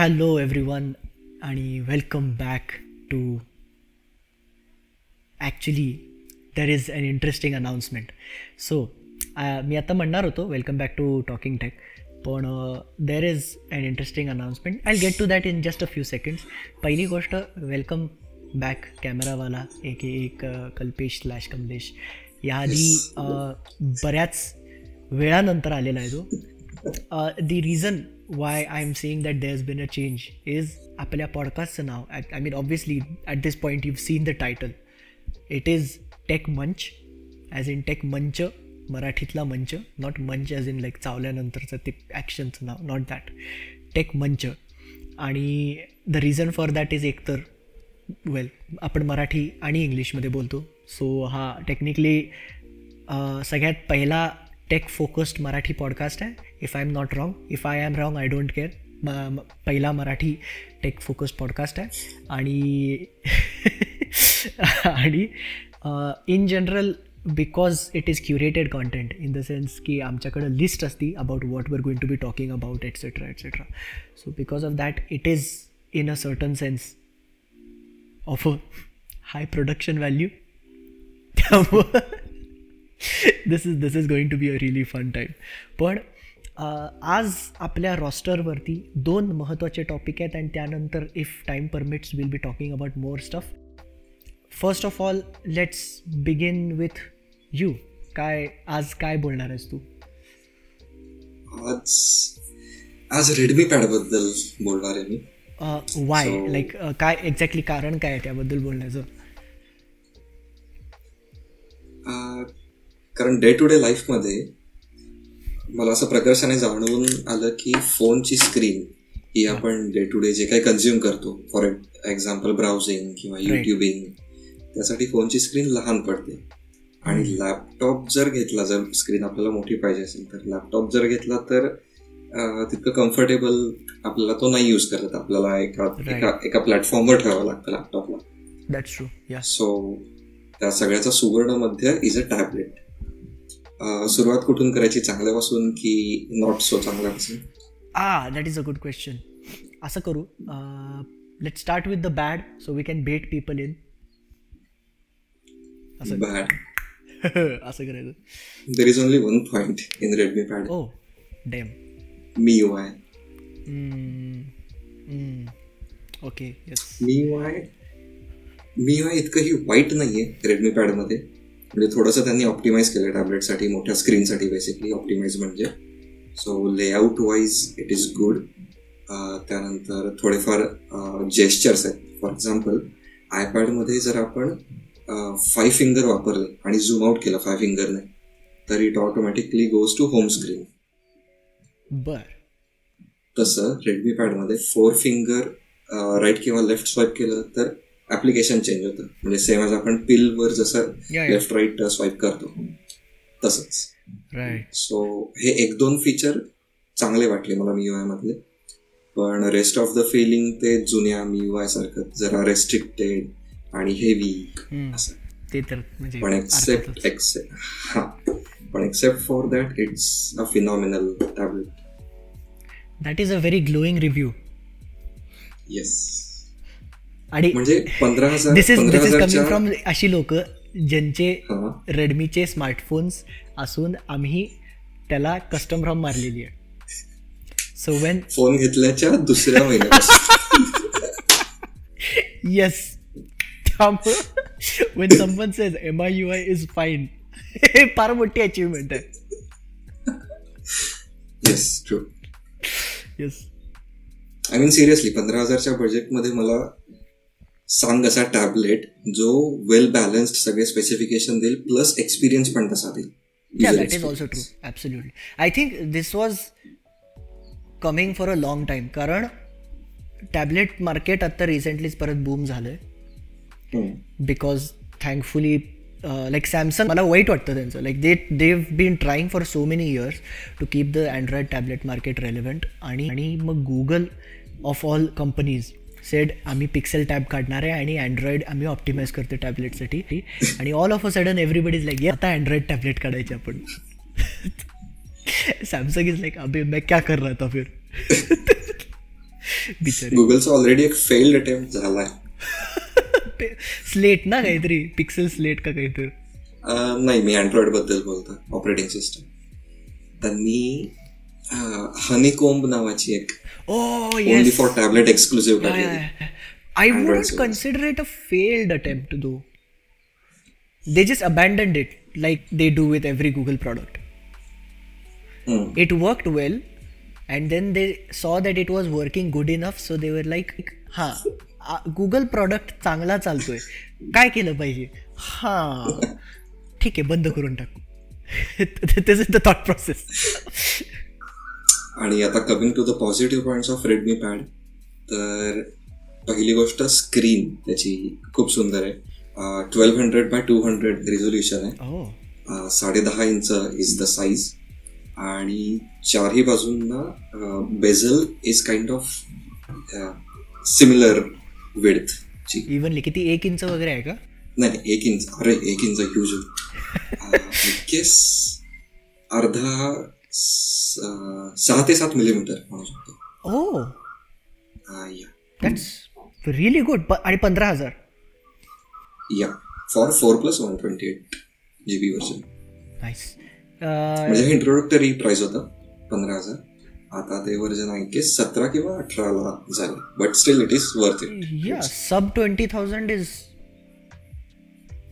Hello everyone आणि welcome back to actually there is an interesting announcement so मी आता म्हणणार होतो welcome back to talking tech पण there is an interesting announcement I get to that in just a few seconds पहिली गोष्ट welcome back कॅमेरावाला एक एक अ, Kalpesh slash Kamlesh. याआधी अ, बऱ्याच वेळानंतर आलेला आहे तो. The reason why I am that that been a been a change is आपल्या पॉडकास्टचं नाव at I mean obviously at this point you seen the title it is Tech Manch as in Tech Manch मराठीतला मंच not munch as in like चावल्यानंतरचं ते ॲक्शनचं नाव not that take मंच आणि the reason for that is एकतर well आपण मराठी आणि इंग्लिशमध्ये बोलतो. सो हा टेक्निकली सगळ्यात पहिला टेक फोकस्ड मराठी पॉडकास्ट आहे if I am not wrong if I am wrong I don't care म पहिला मराठी टेक फोकस्ड पॉडकास्ट आहे आणि आणि in general because it is curated content in the sense की आमच्याकडं लिस्ट असती about what were going to be talking about etcetera etcetera so because of that it is in a certain sense of a high production value त्यामुळं this is this is going to be a really fun time पण आज आपल्या रॉस्टरवरती दोन महत्त्वाचे topic आहेत आणि त्यानंतर if time permits will be talking about more stuff first of all let's begin with you काय आज काय बोलणार आहेस तू? आज आज रेडमी पॅडबद्दल बोलणार आहे मी. वाय लाईक काय एक्झॅक्टली कारण काय आहे त्याबद्दल बोलण्याचं? कारण डे टू डे लाईफमध्ये मला असं प्रकर्षाने जाणवून आलं की फोनची स्क्रीन ही आपण डे टू डे जे काही कन्झ्युम करतो फॉर एक्झाम्पल ब्राउझिंग किंवा युट्युबिंग त्यासाठी फोनची स्क्रीन लहान पडते. आणि लॅपटॉप जर घेतला जर स्क्रीन आपल्याला मोठी पाहिजे असेल तर लॅपटॉप जर घेतला तर तितकं कम्फर्टेबल आपल्याला तो नाही यूज करत. आपल्याला एका एका एका प्लॅटफॉर्मवर ठेवावं लागतं लॅपटॉपला सो त्या सगळ्याचा सुवर्ण मध्य इज अ टॅबलेट सुरुवात कुठून करायची? चांगल्यापासून की नॉट सो चांगल्यापासून? आ that is a good question असं करू. Let start with the bad so we can bet people in असं बॅड असं करायचं. There is only one point in Redmi pad oh damn MIUI okay yes MIUI MIUI इतकंही वाईट नाहीये Redmi पॅडमध्ये म्हणजे थोडंसं त्यांनी ऑप्टिमाइज केलं टॅबलेटसाठी मोठ्या स्क्रीनसाठी बेसिकली ऑप्टिमाइज म्हणजे. So layout wise it is good त्यानंतर थोडेफार जेस्चर्स आहेत. फॉर एक्झाम्पल आयपॅडमध्ये जर आपण फाय फिंगर वापरले आणि झूम आउट केलं फाय फिंगरने तर it automatically goes to home screen बर. तसं रेडमी पॅडमध्ये फोर फिंगर राईट किंवा लेफ्ट स्वाईप केलं तर ऍप्लिकेशन चेंज होतं. म्हणजे सेम एज आपण पिलवर जसं. लेफ्ट राईट स्वाईप करतो. तसंच. सो हे एक दोन फीचर चांगले वाटले मला मी आय मधले. पण रेस्ट ऑफ द फिलिंग ते जुन्या मी आय सारखं जरा रेस्ट्रिक्टेड आणि हेवी असं. ते तर म्हणजे पण एक्सेप्ट एक्सेप्ट हा. पण except for that it's a phenomenal tablet that is a very glowing review yes आणि म्हणजे पंधरा हजार this is this is coming from अशी लोक ज्यांचे. रेडमीचे स्मार्टफोन्स असून आम्ही त्याला कस्टम रॉम मारलेली आहे. सो वेन फोन घेतल्याच्या दुसऱ्या महिन्यापासून. येस त्यामुळं when someone says M I U I is fine हे फार मोठी अचिव्हमेंट आहे. Yes true yes I mean seriously पंधरा हजारच्या बजेटमध्ये मला सांग असा टॅबलेट जो वेल बॅलन्स्ड सगळे स्पेसिफिकेशन देईल प्लस एक्सपिरियन्स पण तसा देईल Yeah, User that is experience. also true. Absolutely. I think this was coming for a long time. कारण टॅबलेट मार्केट आता रिसेंटलीच परत बूम झालंय. बिकॉज थँकफुली लाईक सॅमसंग मला वाईट वाटतं त्यांचं like they they've been trying for so many years to keep the Android tablet market relevant आणि आणि मग Google of all companies said आम्ही पिक्सेल टॅब काढणार आहे आणि अँड्रॉइड आम्ही ऑप्टिमाइज करतो टॅबलेटसाठी आणि all of a sudden everybody is like आता अँड्रॉइड टॅबलेट काढायचे आपण. सॅमसंग इज लाईक अबे मैं क्या कर रहा था फिर? बिचारे. गुगलचा ऑलरेडी एक फेल्ड अटेम्प्ट झालाय. स्लेट ना काहीतरी पिक्सल स्लेट का काहीतरी. नाही मी अँड्रॉइडबद्दल बोलतो ऑपरेटिंग सिस्टम त्यांनी हनीकोम्ब नावाची एक ओ only yes for tablet exclusive काढलेली I Android wouldn't service. consider it a failed attempt though. They just abandoned it like they do with every Google product. हम्म. It worked well, and then they saw that it was working good enough, so they were like, हा Google product चांगला चालतोय काय केलं पाहिजे हा ठीक आहे बंद करून टाकू this is the thought process आणि आता coming to the positive points of Redmi pad तर पहिली गोष्ट स्क्रीन त्याची खूप सुंदर आहे. Twelve hundred by two hundred resolution आहे. ओ अं, साडेदहा इंच इज द साईज आणि चारही बाजूंना bezel is kind of similar width ची. इव्हनली किती? एक इंच वगैरे आहे का? नाही एक इंच. अरे एक इंच ह्यूज केस अर्धा सहा ते सात मिलीमीटर म्हणू शकतो. ओ. या. दॅट्स रिअली गुड आणि पंधरा हजार. Yeah. For four plus one twenty eight G B version nice म्हणजे हे इंट्रोडक्टरी प्राइस होतं पंधरा हजार. आता ते वर्जन आहे की सतरा किंवा अठराला झालं. But still it is worth it yeah sub 20000 is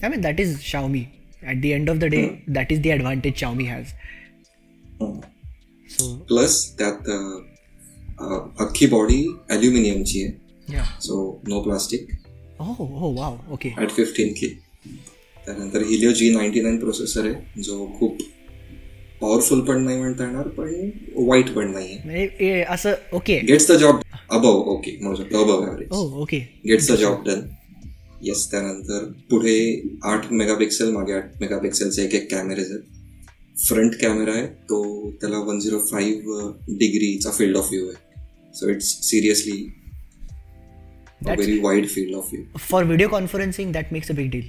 i mean that is xiaomi. At the end of the day that is the advantage xiaomi has. so plus त्यात अख्खी बॉडी अल्युमिनियमची आहे. So no plastic oh oh wow. Okay. At fifteen K त्यानंतर Helio G ninety nine processor आहे जो खूप powerful पण नाही म्हणता येणार पण वाईट पण नाही म्हणजे असं okay gets the job above okay म्हणू शकतो above average okay gets the job done yes त्यानंतर पुढे आठ मेगापिक्सेल मागे आठ मेगापिक्सेलचे एक एक कॅमेरेज आहेत. फ्रंट कॅमेरा आहे तो त्याला वन झिरो फाईव्ह डिग्रीचा फील्ड ऑफ व्ह्यू आहे. So it's seriously very wide field of view for video conferencing that makes a big deal.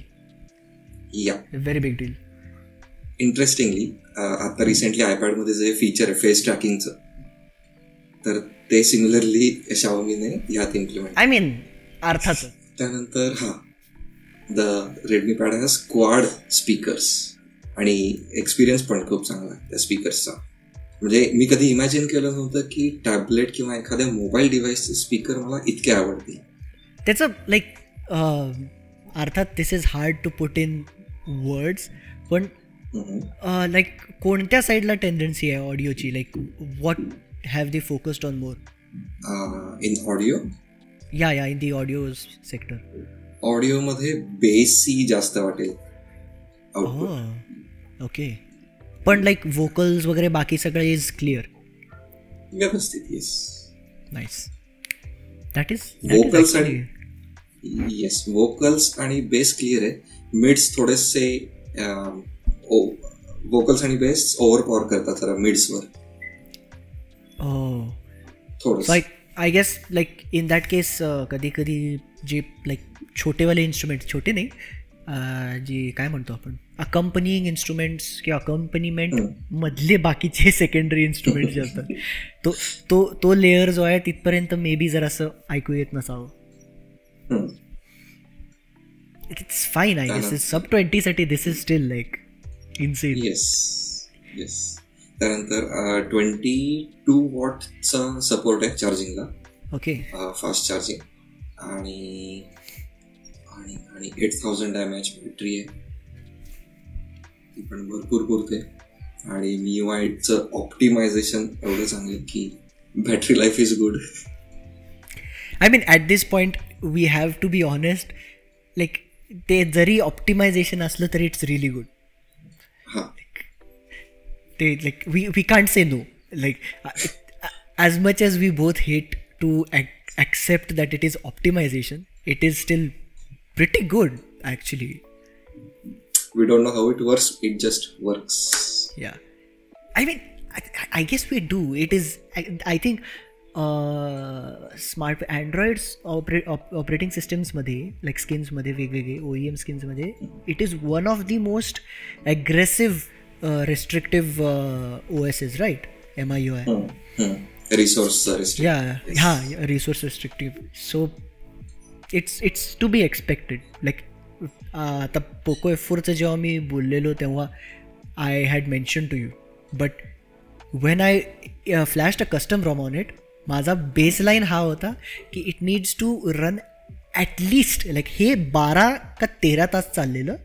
Yeah very big deal. Interestingly आता रिसेंटली आयपॅडमध्ये जे feature आहे face ट्रॅकिंगचं तर ते सिमिलरली शाओमीने ह्यात implement i mean अर्थात त्यानंतर हा the Redmi pad has squad speakers आणि एक्सपिरियन्स पण खूप चांगला आहे त्या स्पीकर्सचा म्हणजे मी कधी इमॅजिन केलं नव्हतं की टॅबलेट किंवा एखाद्या मोबाईल डिव्हाइसचे स्पीकर मला इतके आवडतील. त्याचं लाईक अर्थात this is hard to put in words पण. लाईक कोणत्या साईडला टेंडन्सी आहे ऑडिओची like what have they focused on more in audio या या इन दी ऑडिओ सेक्टर ऑडिओमध्ये बेसी जास्त वाटेल आउटपुट ओके पण लाईक वोकल्स वगैरे बाकी सगळं इज क्लिअर व्यवस्थित yes nice that is Vocals आणि- येस वोकल्स आणि बेस क्लिअर आहे. मिड्स थोडेसे वोकल्स आणि बेस ओव्हर पॉवर करतात जरा मिड्सवर. थोडस. Like I guess like in that case कधी कधी जे लाईक छोटेवाले इन्स्ट्रुमेंट छोटे नाही अं, जे काय म्हणतो आपण? अकंपनिंग इन्स्ट्रुमेंट्स किंवा अकंपनिमेंट मधले बाकीचे सेकंडरी इन्स्ट्रुमेंट जे असतात. तो तो तो लेअर जो आहे तिथपर्यंत मे बी जर असं ऐकू येत नसावं. It's fine I guess sub ट्वेंटीसाठी this is still like insane yes yes त्यानंतर ट्वेंटी टू वॉटचा सपोर्ट आहे चार्जिंगला ओके फास्ट चार्जिंग आणि आणि एट थाउजंड एच बॅटरी आहे. ती पण भरपूर पुरते. आणि मी वाईटचं ऑप्टिमायझेशन एवढं चांगलं की battery life is good I mean at this point we have to be honest like ते जरी ऑप्टिमायझेशन असलं तरी इट्स रिअली गुड हां. ते like we we can't say no like as much as we both hate to accept that it is optimisation it is still pretty good actually we don't know how it works it just works yeah. I mean i, I guess we do. It is i, I think uh, smart Androids opera op operating सिस्टम्समध्ये like स्किन्समध्ये वेगवेगळे O E M स्किन्समध्ये it is one of the most aggressive restrictive O S S right M I U I resource yeah हां resource restrictive so it's it's to be expected like आता Poco F फोरचं जेव्हा मी बोललेलो तेव्हा I had mention to you but when I flash a custom ROM on it माझा baseline हा होता की it needs to run at least like हे बारा का तेरा तास चाललेलं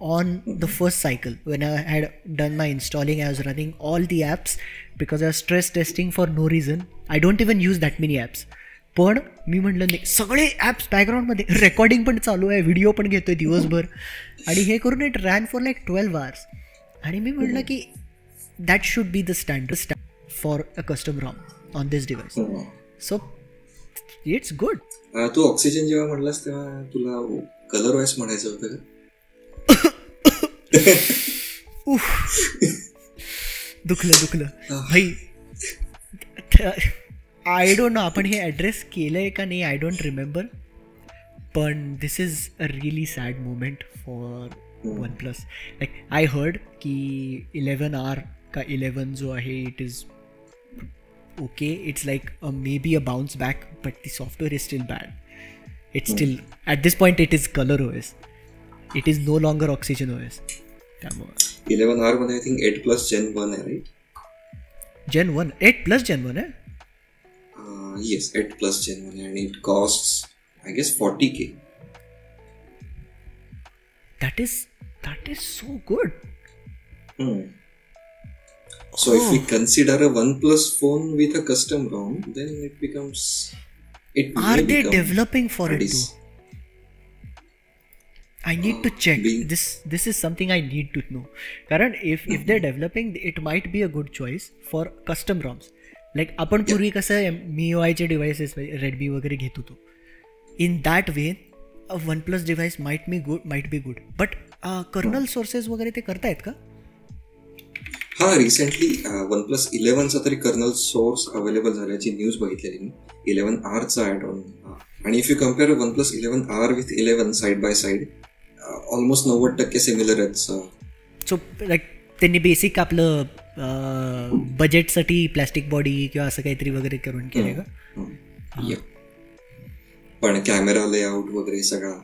on the first cycle when I had done my installing I was running all the apps because I stress testing for no reason I don't even use that many apps पण मी म्हटलं नाही सगळे ॲप्स बॅकग्राऊंडमध्ये रेकॉर्डिंग पण चालू आहे video पण घेतोय दिवसभर. आणि हे करून it ran for like twelve hours आणि मी म्हटलं की that should be the standard stand for a custom ROM on this device so it's good Tu oxygen जेव्हा म्हणलास तेव्हा तुला कलर वाईस म्हणायचं होतं का? दुखलं दुखलं. भाई आय डोंट नो आपण हे ॲड्रेस केलं आहे का नाही आय डोंट रिमेंबर पण this is a really sad moment for OnePlus like I heard की इलेवन आर का इलेवन जो आहे it is okay it's like maybe a bounce back but the software is still bad it's still at this point it is ColorOS it is no longer OxygenOS त्यामुळं eleven आरमध्ये I think eight plus gen one आहे right gen one eight plus gen one आहे yes 8 plus gen 1 and it costs i guess 40k that is that is so good Hmm. so oh. if we oh. consider a oneplus phone with a custom rom then it becomes it are they developing for it too I need uh, to check. Being, this this is something I need to know. Karan, if, if they're hmm. developing, it might be a good choice for custom ROMs. Like आपण पूर्वी कसं चे devices Redmi वगैरे घेत होतो. In that way OnePlus device might me good might be good but kernel sources वगैरे ते करतायत का? हा रिसेंटली वन प्लस इलेव्हनचा तरी कर्नल सोर्स अवेलेबल झाल्याची न्यूज बघितलेली मी. इलेव्हन आरचा ॲड ऑन आणि if you compare OnePlus eleven R with eleven side by side almost नव्वद टक्के सिमिलर आहेत सो लाईक त्यांनी बेसिक आपलं बजेटसाठी प्लॅस्टिक बॉडी किंवा असं काहीतरी वगैरे करून केलं का. पण कॅमेरा लेआउट वगैरे सगळा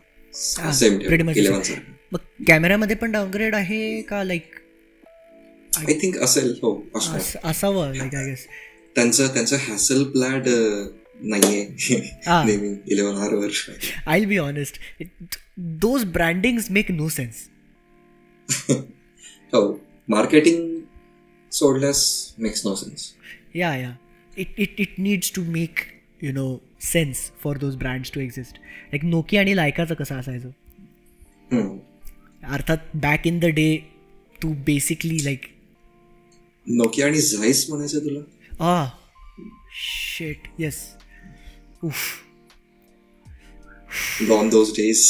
मग कॅमेरामध्ये पण डाउनग्रेड आहे का लाईक आय थिंक असेल हो असावं लाईक आय गेस त्यांचं त्यांचं हॅसल प्लॅड नाहीये. हा. इलेव्हन आर वर I be honest those brandings make no sense हो मार्केटिंग सोडल्यास makes no sense yeah yeah it it it needs to make you know sense for those brands to exist like Nokia आणि लायकाचं कसं असायचं? अर्थात back in the day तू basically like Nokia आणि Zeiss म्हणायचं तुला? आ शेट येस उफ गॉन दोज डेज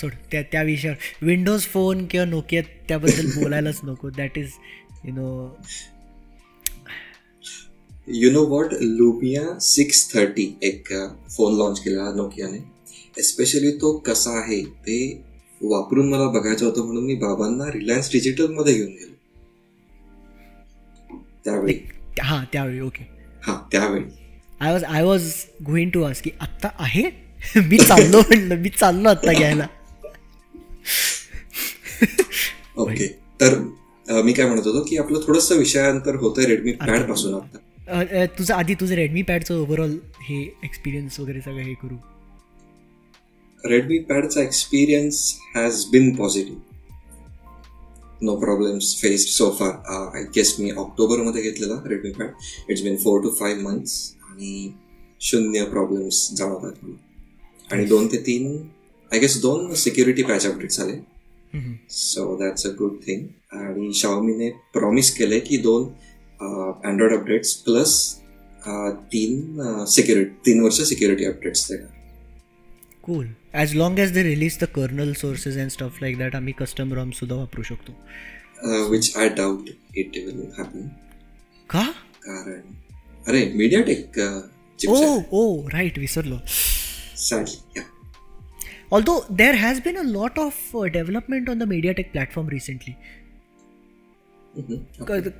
सोड त्या त्या विषयावर. विंडोज फोन किंवा नोकिया त्याबद्दल बोलायलाच नको. That is you know you know what Lumia six thirty एक फोन लॉन्च केला नोकियाने एस्पेशली तो कसा आहे ते वापरून मला बघायचं होतं म्हणून मी बाबांना रिलायन्स डिजिटलमध्ये घेऊन गेलो. त्यावेळी. हां त्यावेळी ओके. हा त्यावेळी. I was I was going to ask की आत्ता आहे? मी चाललो म्हणलं मी चाललो आत्ता घ्यायला. ओके. तर मी काय म्हणत होतो की आपलं थोडस विषयांतर होतंय रेडमी पॅडपासून आता. तुझं आधी तुझं रेडमी पॅडचं ओव्हरऑल हे एक्सपिरियन्स वगैरे सगळं हे करू. Redmi पॅडचा experience has been positive no problems faced so far I guess मी ऑक्टोबरमध्ये घेतलेला Redmi pad it's been four to five months आणि शून्य प्रॉब्लेम्स जाणवतात मला. आणि दोन ते तीन आय गेस दोन सिक्युरिटी पॅच अपडेट झाले so that's a good thing आणि शाओमीने प्रॉमिस केले की दोन अँड्रॉइड अपडेट्स प्लस तीन सिक्युरिटी तीन वर्ष सिक्युरिटी अपडेट्स देणार cool as long as they release the kernel sources and stuff like that आम्ही कस्टम रॉम सुद्धा वापरू शकतो. Which I doubt it will happen का? कारण अरे MediaTek oh oh right विसरलो. Sadly although there has been a lot of development on the MediaTek platform recently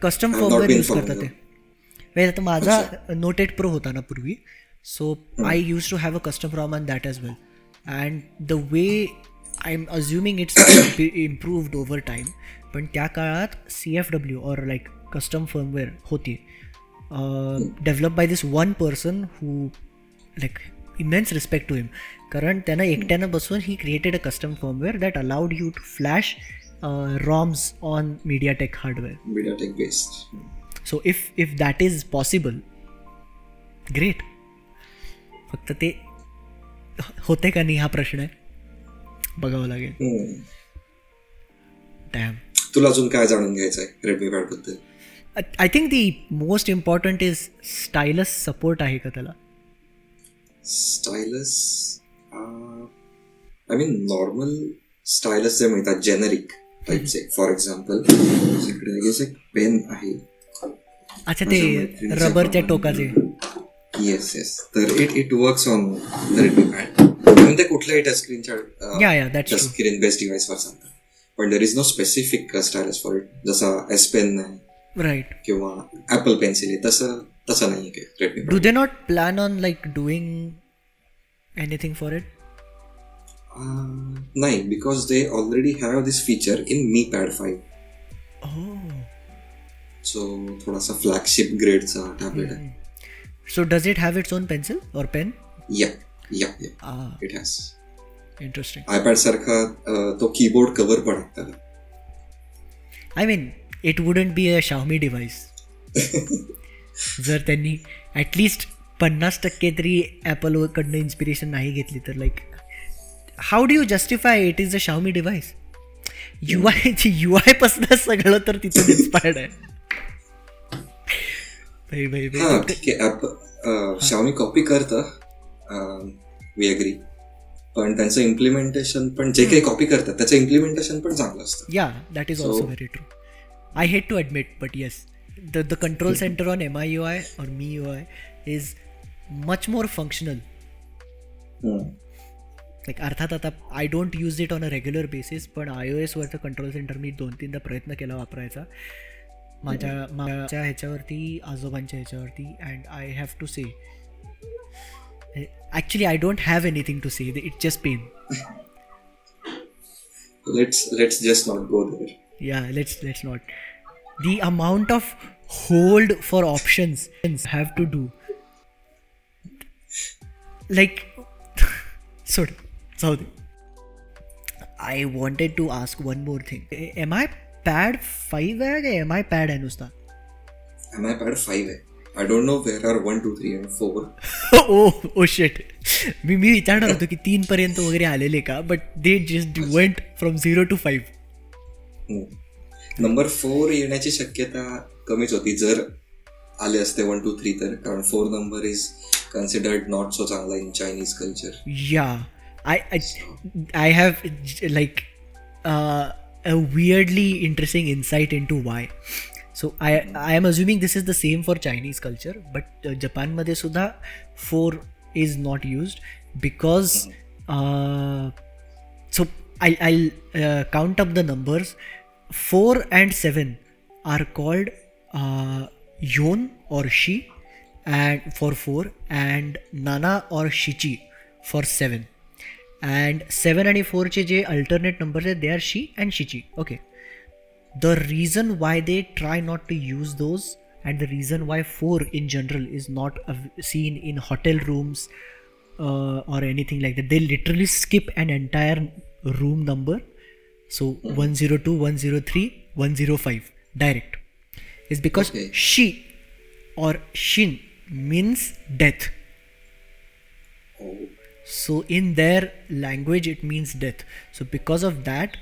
custom I've not firmware been use करतात ते following वेल आता माझा noted pro होता ना पूर्वी. So I use to have a custom ROM on that as well and the way I am assuming it's improved over time पण त्या काळात C F W or like custom firmware होती. Develop by this one person who like immense respect to him कारण त्यानं एकट्यानं बसून he created a custom firmware that allowed you to flash ROMs on MediaTek hardware MediaTek based so if if that is possible great फक्त ते होते का नाही हा प्रश्न आहे? बघावं लागेल. डॅम तुला अजून काय जाणून घ्यायचं आहे Redmi पॅडबद्दल I think the most important is stylus support आहे का त्याला? Stylus I mean normal stylus जे मिळतात जेनेरिक टाईपचे फॉर एक्झाम्पल एक पेन आहे. अच्छा ते रबरच्या टोकाचे. येस येस तर इट इट वर्क्स ऑन म्हणजे कुठल्याही टच स्क्रीनच्या या या दॅट्स टच स्क्रीन बेस्ट डिव्हाइसवर चालतं. पण there is no specific stylus for it जसा एस पेन नाही राईट किंवा ऍपल पेन्सिल आहे. तसं तसं नाही आहे do they not plan on like doing anything for it नाही because they already have this feature in Mi Pad five हो सो थोडासा फ्लॅगशिप ग्रेडचा टॅबलेट आहे so does it have its own pencil और पेन या या या it has interesting iPad सारखा अं, तो कीबोर्ड कव्हर पण आहे त्याला I mean it wouldn't be a Xiaomi device जर त्यांनी ॲटलिस्ट पन्नास टक्के तरी ॲपलकडनं इन्स्पिरेशन नाही घेतली तर like how do you justify it is a Xiaomi device you I you आयपासून सगळं तर तिथून इन्स्पायर्ड आहे. शावमी कॉपी करतं. वी अग्री पण त्यांचं इम्प्लिमेंटेशन पण जे काही कॉपी करतात त्याचं इम्प्लिमेंटेशन पण चांगलं असतं. Yeah, that is also very true. I hate to admit, but yes, the the control center on MIUI or MIUI is much more functional. Like अर्थात आता I don't use it on a regular basis पण I ओ एसवरचं control centre मी दोन तीनदा प्रयत्न केला वापरायचा. माझ्या माझ्या ह्याच्यावरती आजोबांच्या ह्याच्यावरती and I have to say actually I don't have anything to say it just pen let's let's just not go there yeah let's let's not. The amount of hold for options have to do. Like so so i wanted to ask one more thing. Am i pad 5 है या am i pad है नुसता M I pad five आहे I don't know where are one two three and four oh oh शेट मी मी विचारणार होतो की तीन पर्यंत वगैरे आलेले का but they just went from zero to five number four येण्याची शक्यता कमीच होती. जर आले असते वन टू थ्री तर. कारण four number is considered not so चांगला in Chinese culture Yeah, I I, I have j- like uh, a weirdly interesting insight into why. So I I am assuming this is the same for Chinese culture, but uh, Japan मध्ये सुद्धा four is not used because uh, so I'll, I'll uh, count up the numbers. Four and seven are called uh, yon or shi, and for four, and nana or shichi for seven. And seven and four चे जे alternate numbers आहेत, they are she and shichi. Okay. The reason why they try not to use those and the reason why four in general is not av- seen in hotel rooms uh, or anything like that, they literally skip an entire room number. So 102, 103, 105 direct is because Okay. she or shin means death. So in their language, it means death. So because of that,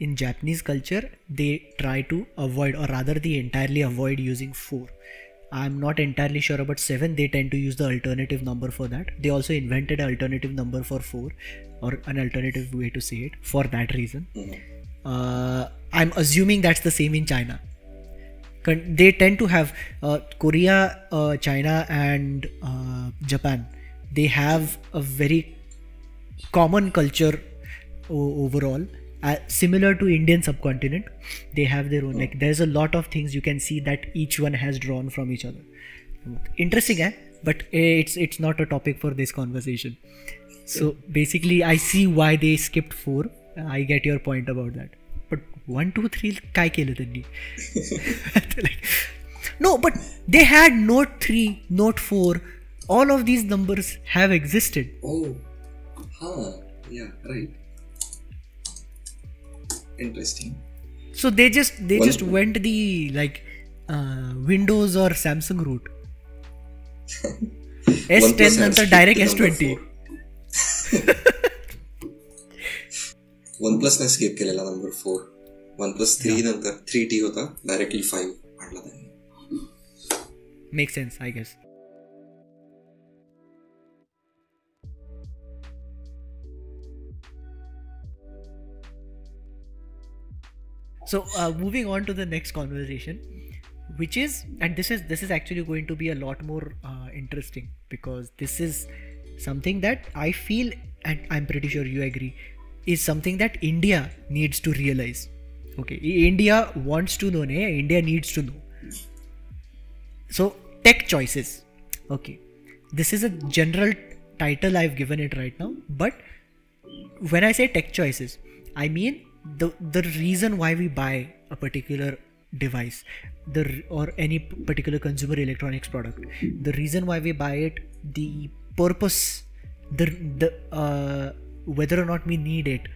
in Japanese culture, they try to avoid, or rather, they entirely avoid using four. I'm not entirely sure about seven. They tend to use the alternative number for that. They also invented an alternative number for four, or an alternative way to say it for that reason. Uh, I'm assuming that's the same in China they tend to have uh, Korea, uh, China, and uh, Japan. They have a very common culture o- overall, uh, similar to Indian subcontinent. They have their own. Oh. Like there's a lot of things you can see that each one has drawn from each other. Interesting, eh? But eh, it's it's not a topic for this conversation. So basically, I see why they skipped four. I get your point about that. One two three काय केलं त्यांनी no but they had note three note four all of these numbers have existed Oh, huh. Yeah, right. Interesting. So they just they One- just went the like uh, Windows or Samsung route. S10 OnePlus has नंतर skipped direct the S number twenty four. वन प्लसने स्किप केलेला number four one plus three नंतर three T होता directly five आणला त्यांनी make sense I guess so uh, moving on to the next conversation which is and this is this is actually going to be a lot more uh, interesting because this is something that i feel and i'm pretty sure you agree is something that india needs to realize okay india wants to know india needs to know. So tech choices. Okay this is a general title i've given it right now but when I say tech choices, I mean the the reason why we buy a particular device, the or any particular consumer electronics product, the reason why we buy it, the purpose, the the uh, whether or not we need it,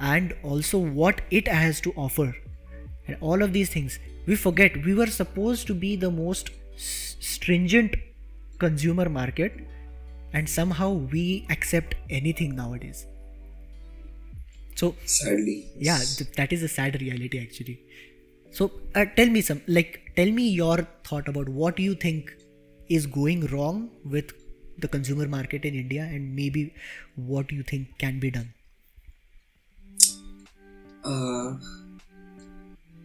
and also what it has to offer. And all of these things, we forget we were supposed to be the most stringent consumer market, and somehow we accept anything nowadays. So, sadly, yeah, that is a sad reality actually. So, uh, tell me some like, tell me your thought about what you think is going wrong with the consumer market in India and maybe what you think can be done.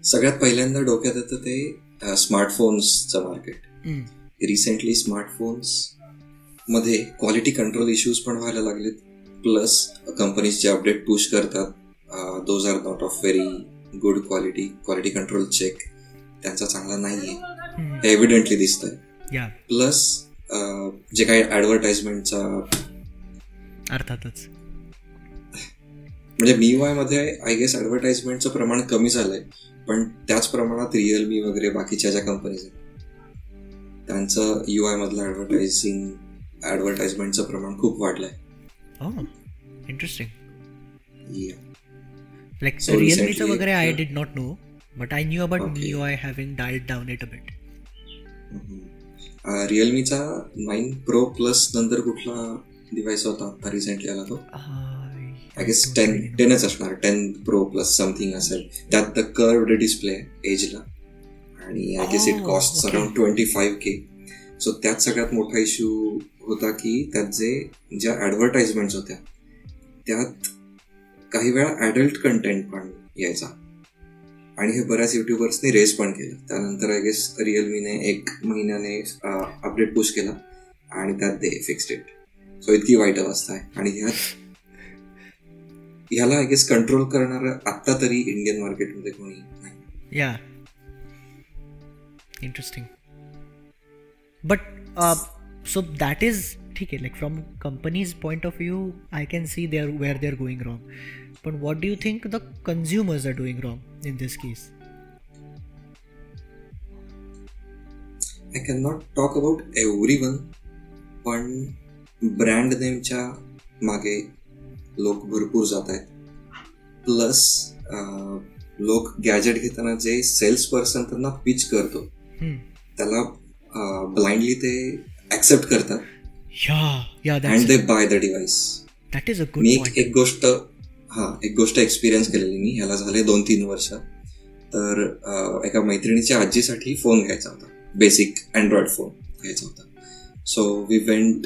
सगळ्यात पहिल्यांदा डोक्यात येतं ते स्मार्टफोन्सचं market. Recently स्मार्टफोन्समध्ये quality control issues पण व्हायला लागलेत. प्लस कंपनीज जे अपडेट पुश करतात those are not of very good quality quality control check त्यांचा चांगला नाहीये. Hmm. हे एव्हिडेंटली दिसतंय. प्लस जे काही ऍडव्हर्टाइजमेंटचा अर्थातच. म्हणजे मी वायमध्ये आय गेस ऍडव्हर्टाइजमेंटचं प्रमाण कमी झालंय पण त्याच प्रमाणात रिअलमी वगैरे बाकीच्या ज्या कंपनीज आहेत त्यांचं यू आय मधलं ऍडव्हर्टायझिंग ऍडव्हर्टाइजमेंटचं प्रमाण खूप वाढलंय. Oh interesting. Yeah. like So realme recently, वगैरे i did not know but i knew about Okay. MIUI having dialed down it a bit. रिअलमीचा नाईन प्रो प्लस नंतर कुठला डिव्हाइस होता? आता रिसेंटली आला तो. I I guess ten. टेनच असणार ten pro plus something असेल. त्यात द कर्वड डिस्प्ले एजला आणि I guess it cost. Around twenty five K so त्यात सगळ्यात मोठा इश्यू होता की त्यात जे ज्या ऍडव्हर्टाइजमेंट होत्या त्यात काही वेळा ॲडल्ट कंटेंट पण यायचा. आणि हे बऱ्याच युट्यूबर्सनी रेस पण केलं. त्यानंतर आय गेस रिअलमीने एक महिन्याने अपडेट पुश केला. आणि त्यात दे फिक्स्ड इट सो इतकी वाईट अवस्था आहे. आणि ह्यात ह्याला आय गेस कंट्रोल करणार आत्ता तरी इंडियन मार्केटमध्ये कोणी नाही yeah interesting but uh, so that is ठीक आहे like from company's point of view i can see they're where they're going wrong but what do you think the consumers are doing wrong in this case I can not talk about everyone पण brand नेमच्या मागे लोक भरपूर जात आहेत. Plus लोक gadget घेताना जे सेल्स पर्सन त्यांना पिच करतो. त्याला ब्लाइंडली ते ऍक्सेप्ट करतात. And they buy the device मी एक गोष्ट हा एक गोष्ट एक्सपिरियन्स केलेली मी. ह्याला झाले दोन तीन वर्ष. तर एका मैत्रिणीच्या आजीसाठी फोन घ्यायचा होता. बेसिक अँड्रॉइड फोन घ्यायचा होता. So we went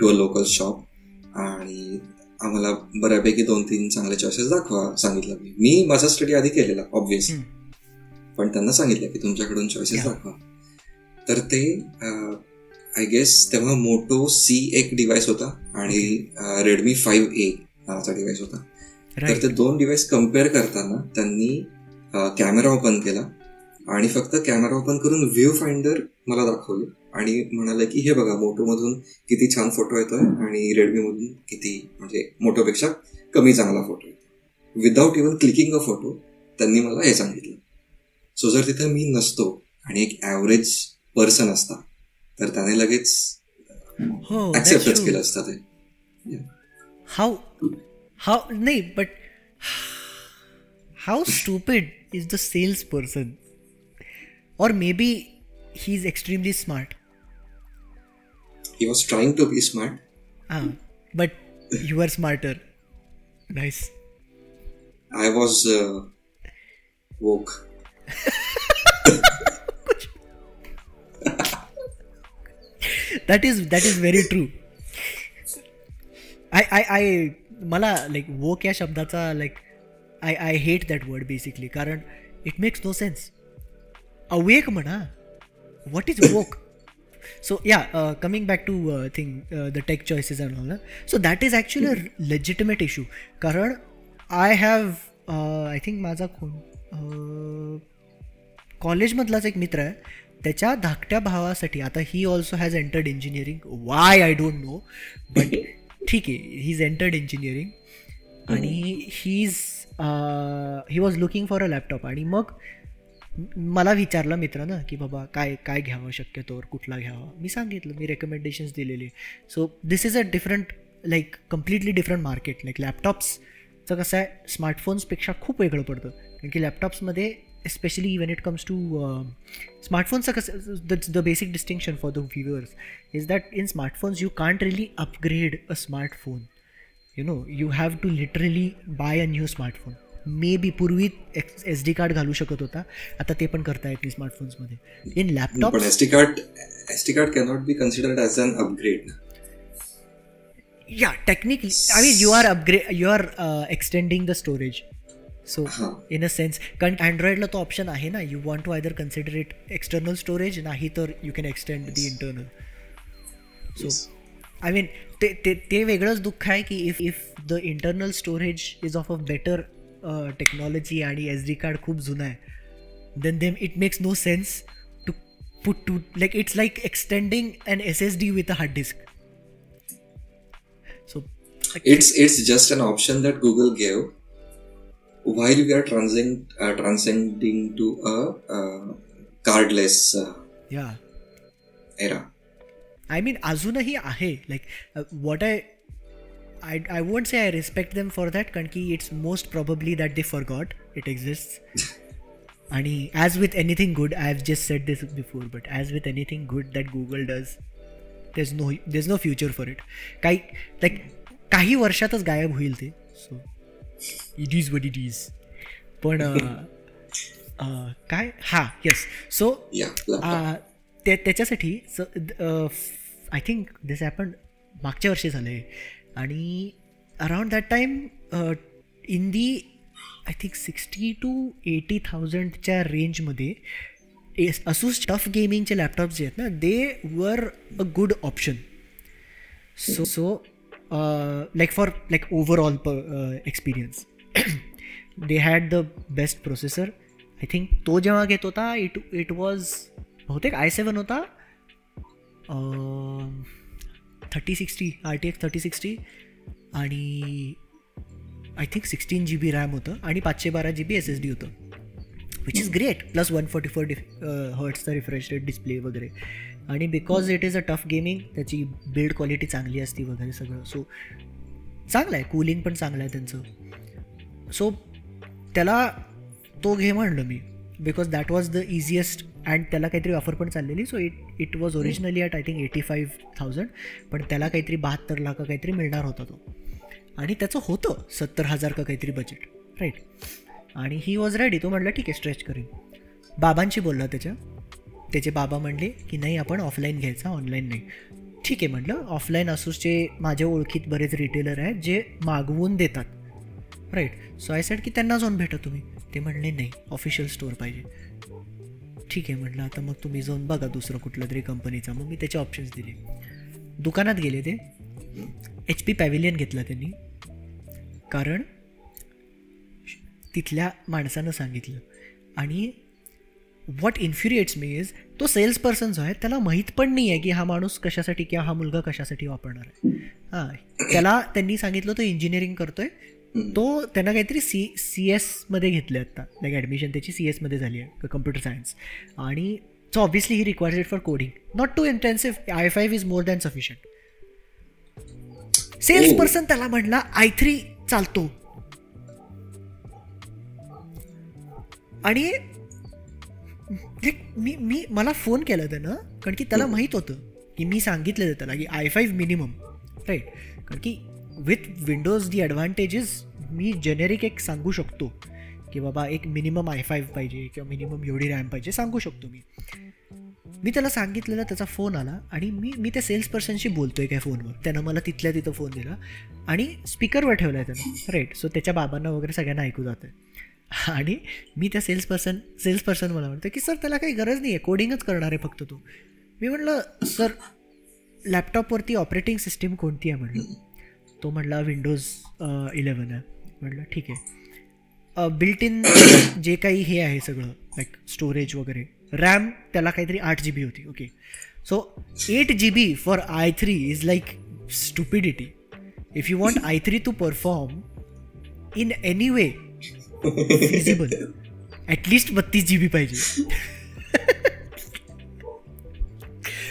to a local shop आणि आम्हाला बऱ्यापैकी दोन तीन चांगले चॉईसेस दाखवा सांगितलं मी. मी माझा स्टडी आधी केलेला ऑब्विस. पण त्यांना सांगितलं की तुमच्याकडून चॉईसेस. दाखवा. तर ते आय गेस तेव्हा मोटो सी एक डिव्हाइस होता आणि रेडमी फाईव्ह ए नावाचा डिव्हाइस होता. तर ते दोन डिव्हाइस कंपेअर करताना त्यांनी कॅमेरा ओपन केला आणि फक्त कॅमेरा ओपन करून व्ह्यू फाइंडर मला दाखवलं. आणि म्हणाले की हे बघा मोटो मधून किती छान फोटो येतोय आणि रेडमी मधून किती म्हणजे मोटोपेक्षा कमी चांगला फोटो येतो without even clicking a photo त्यांनी मला हे सांगितलं. सो जर तिथे मी नसतो आणि एक ॲव्हरेज पर्सन असता तर त्याने लगेच हो ऍक्सेप्टच केलं असतं ते. हाऊ हाऊ नाही but how stupid is the salesperson or maybe he is extremely smart He was trying to be smart. हां but you are smarter nice I was uh, woke. That is that is very true I I I मला like वोक या शब्दाचा like I I hate that word basically कारण it makes no sense awake म्हणा what is वोक so yeah coming back to thing the tech choices and all so that is actually a legitimate issue कारण I have I think माझा कोण uh, कॉलेजमधलाच एक मित्र आहे. त्याच्या धाकट्या भावासाठी आता he also has entered engineering why I don't know but ठीक आहे ही इज एंटर्ड इंजिनिअरिंग आणि he is he was looking for a laptop आणि मग मला विचारलं मित्रानं की बाबा काय काय घ्यावं शक्यतोवर कुठला घ्यावा? मी सांगितलं मी रेकमेंडेशन्स दिलेले. So this is a different like completely different market like लॅपटॉप्सचं कसं आहे स्मार्टफोन्सपेक्षा खूप वेगळं पडतं. कारण की लॅपटॉप्समध्ये especially when it comes to स्मार्टफोन्सचं कसं the the basic distinction for the viewers is that in smartphones you can't really upgrade a smartphone you know you have to literally buy a new smartphone maybe पूर्वी S D card घालू शकत होता. आता ते पण करता येत स्मार्टफोन्समध्ये इन लॅपटॉप पण SD card, SD card cannot be considered as an upgrade. Yeah technically I mean you are upgrade you are extending the storage so. In a sense कारण अँड्रॉइडला तो ऑप्शन आहे ना. You want to either consider it external storage नाही तर you can extend the internal so I mean ते ते वेगळंच दुःख आहे की if if the internal storage is of a better technology आणि एस डी कार्ड खूप जुनं आहे. Then them it makes no sense to put to like it's like extending an S S D with a hard disk so It's it's just an option that Google gave while we are transcend, uh, transcending to a uh, cardless uh, या era. Mean अजूनही आहे. Like what I I I won't say I respect them for that कारण की it's most probably that they forgot it exist आणि as with anything good I have just set this before but as with anything good that Google does there's no there's no future for it काही like काही वर्षातच गायब होईल ते so it is what it is पण काय? हां yes so त्याच्यासाठी आय थिंक दिस हॅपन मागच्या वर्षी झालं आहे आणि around that time in the I think sixty two eighty थाउजंडच्या रेंजमध्ये एस असूस टफ गेमिंगचे लॅपटॉप्स जे आहेत ना they were a good option so so like for like overall experience they had the best processor I think तो जेव्हा घेत होता it it was बहुतेक आय सेवन होता. Thirty sixty R T X thirty sixty आणि I think sixteen G B RAM होतं आणि पाचशे बारा G B S S D होतं. Which is great plus one forty four diff हर्ट्सचा refresh rate display वगैरे. आणि because it is a TUF gaming त्याची build quality चांगली असते वगैरे सगळं. सो चांगलं आहे कूलिंग पण चांगलं आहे त्यांचं. सो त्याला तो घे म्हणलं मी. Because that was the easiest and त्याला काहीतरी ऑफर पण चाललेली. So it it was originally at I think eighty five thousand पण त्याला काहीतरी बहात्तर लाख काहीतरी मिळणार होता तो. आणि त्याचं होतं सत्तर हजार का काहीतरी बजेट राईट आणि ही वॉज रेडी तो म्हटलं ठीक आहे स्ट्रेच करेन. बाबांशी बोलला त्याच्या. त्याचे बाबा म्हणले की नाही आपण ऑफलाईन घ्यायचा ऑनलाईन नाही. ठीक आहे म्हटलं. ऑफलाईन असूसचे माझ्या ओळखीत बरेच रिटेलर आहेत जे मागवून देतात. राईट सो आय सेड की त्यांना जाऊन भेटा तुम्ही. ते म्हणले नाही ऑफिशियल स्टोअर पाहिजे. ठीक आहे म्हटलं आता मग तुम्ही जाऊन बघा दुसरं कुठलं तरी कंपनीचा मग मी त्याचे ऑप्शन्स दिले. दुकानात गेले ते. एच पी पॅव्हिलियन घेतला त्यांनी. कारण तिथल्या माणसानं सांगितलं. आणि व्हॉट इन्फ्युरिएट्स मी इज तो सेल्स पर्सन जो आहे त्याला माहीत पण नाही आहे की हा माणूस कशासाठी किंवा हा मुलगा कशासाठी वापरणार आहे. हां त्याला त्यांनी सांगितलं तो इंजिनिअरिंग करतोय. तो त्यांना काहीतरी सी सी एसमध्ये घेतलं आत्ता लाईक ॲडमिशन त्याची सी एसमध्ये झाली आहे कम्प्युटर सायन्स आणि so obviously he requires it for coding not too intensive I five is more than sufficient sales. Person त्याला म्हणला आय थ्री चालतो. आणि मी मी मला फोन केला त्यानं कारण की त्याला माहीत होतं की मी सांगितलेलं त्याला की आय फाईव्ह मिनिमम राईट कारण की विथ विंडोज दी ॲडव्हान्टेजेस मी जेनेरिक एक सांगू शकतो की बाबा एक मिनिमम आय फाईव्ह पाहिजे किंवा मिनिमम एवढी रॅम पाहिजे सांगू शकतो मी. मी त्याला सांगितलेलं त्याचा फोन आला आणि मी मी त्या सेल्स पर्सनशी बोलतो आहे काय फोनवर त्यानं मला तिथल्या तिथं फोन दिला आणि स्पीकरवर ठेवला आहे त्यानं. राईट सो त्याच्या बाबांना वगैरे सगळ्यांना ऐकू जातं आणि मी त्या सेल्स पर्सन सेल्स पर्सन मला म्हणतो की सर त्याला काही गरज नाही आहे कोडिंगच करणार आहे फक्त तू. मी म्हटलं सर लॅपटॉपवरती ऑपरेटिंग सिस्टीम कोणती आहे? म्हटलं तो म्हटला विंडोज़ इलेवन आहे. म्हटलं ठीक आहे. बिल्ट इन जे काही हे आहे सगळं लाईक स्टोरेज वगैरे रॅम त्याला काहीतरी आठ जी बी होती okay so eight G B for I three is like stupidity if you want I three to perform in any way feasible at least बत्तीस जी बी पाहिजे.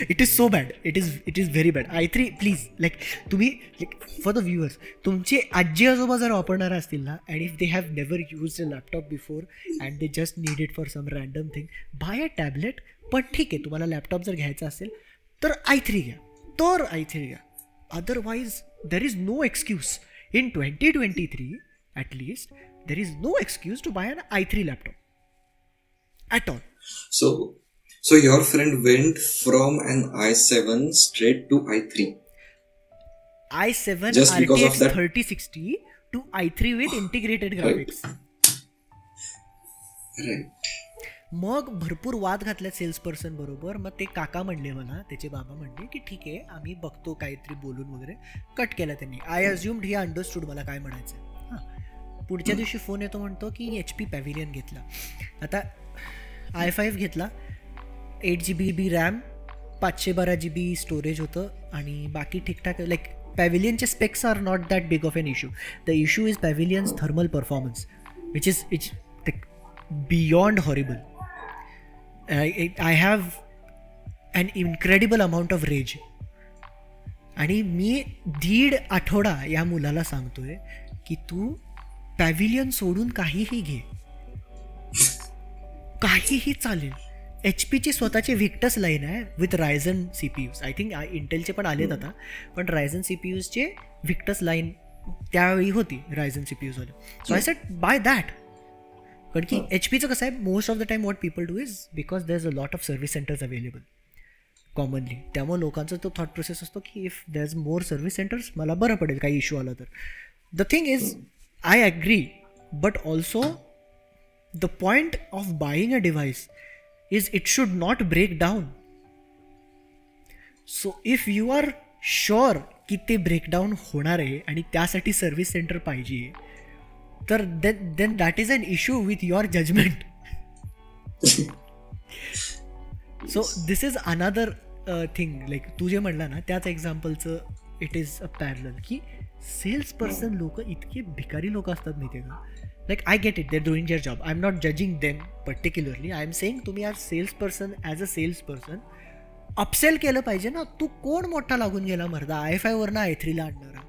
It is so bad it is it is very bad I three please like तुम्ही like for the viewers तुमचे आजी आजोबा जर वापरणार असतील ना and if they have never use a laptop before and they just need it for some random thing buy a tablet पण ठीक आहे तुम्हाला लॅपटॉप जर घ्यायचा असेल तर आय थ्री घ्या. तर आय थ्री घ्या. Otherwise there is no excuse in twenty twenty three at least there is no excuse to buy an I three laptop at all so so your friend went from an i7 straight to i3. i7 Just because of RTX that- 3060 to i3 with integrated graphics. Right. मग भरपूर वाद घातले cells person बरोबर. मग ते काका म्हणले मला त्याचे बाबा म्हणले की ठीक आहे आम्ही बघतो काहीतरी बोलून वगैरे. कट केलं त्यांनी. आय अज्युम्ड ही अंडरस्टूड मला काय म्हणायचं. हां. पुढच्या दिवशी फोन येतो म्हणतो की एच पी पॅव्हिलियन घेतला. आता आय फाईव्ह घेतला. Eight G B B RAM पाचशे बारा जी बी स्टोरेज होतं आणि बाकी ठीकठाक like पॅव्हिलियनचे specs are not that big of an issue the issue is Pavilion's thermal performance which is it's beyond horrible I have an incredible amount of rage आणि मी दीड आठवडा या मुलाला सांगतोय की तू पॅव्हिलियन सोडून काहीही घे. काहीही चालेल. एच पीची स्वतःची व्हिक्टस लाईन आहे with Ryzen C P Us I think इंटेलचे पण आलेत आता पण रायझन सी पी यूजचे व्हिक्टस लाईन त्यावेळी होती Ryzen C P यूजवाले so I set by that कारण की एच पीचं कसं आहे most of the time what people do is because there is a lot of service centres available commonly त्यामुळे लोकांचा तो थॉट प्रोसेस असतो की if there is more service centers मला बरं पडेल काही इश्यू आला तर. The thing is I agree but also the point of buying a device is it should not break down. So if you are sure की ते breakdown होणार आहे आणि त्यासाठी सर्व्हिस सेंटर पाहिजे तर then then that is an issue with your judgement so this is another thing like तू जे म्हणला ना त्याच एक्झाम्पलचं इट इज अ पॅरल की सेल्स पर्सन लोक इतके भिकारी लोक असतात माहिती आहे का? Like I get it they're doing their job I am not judging them particularly I am saying तुम्ही as sales person as a sales person upsell केलं पाहिजे ना. तू कोण मोठा लागून गेला मर्दा? आय फायवरनं आय थ्रीला आणणारा.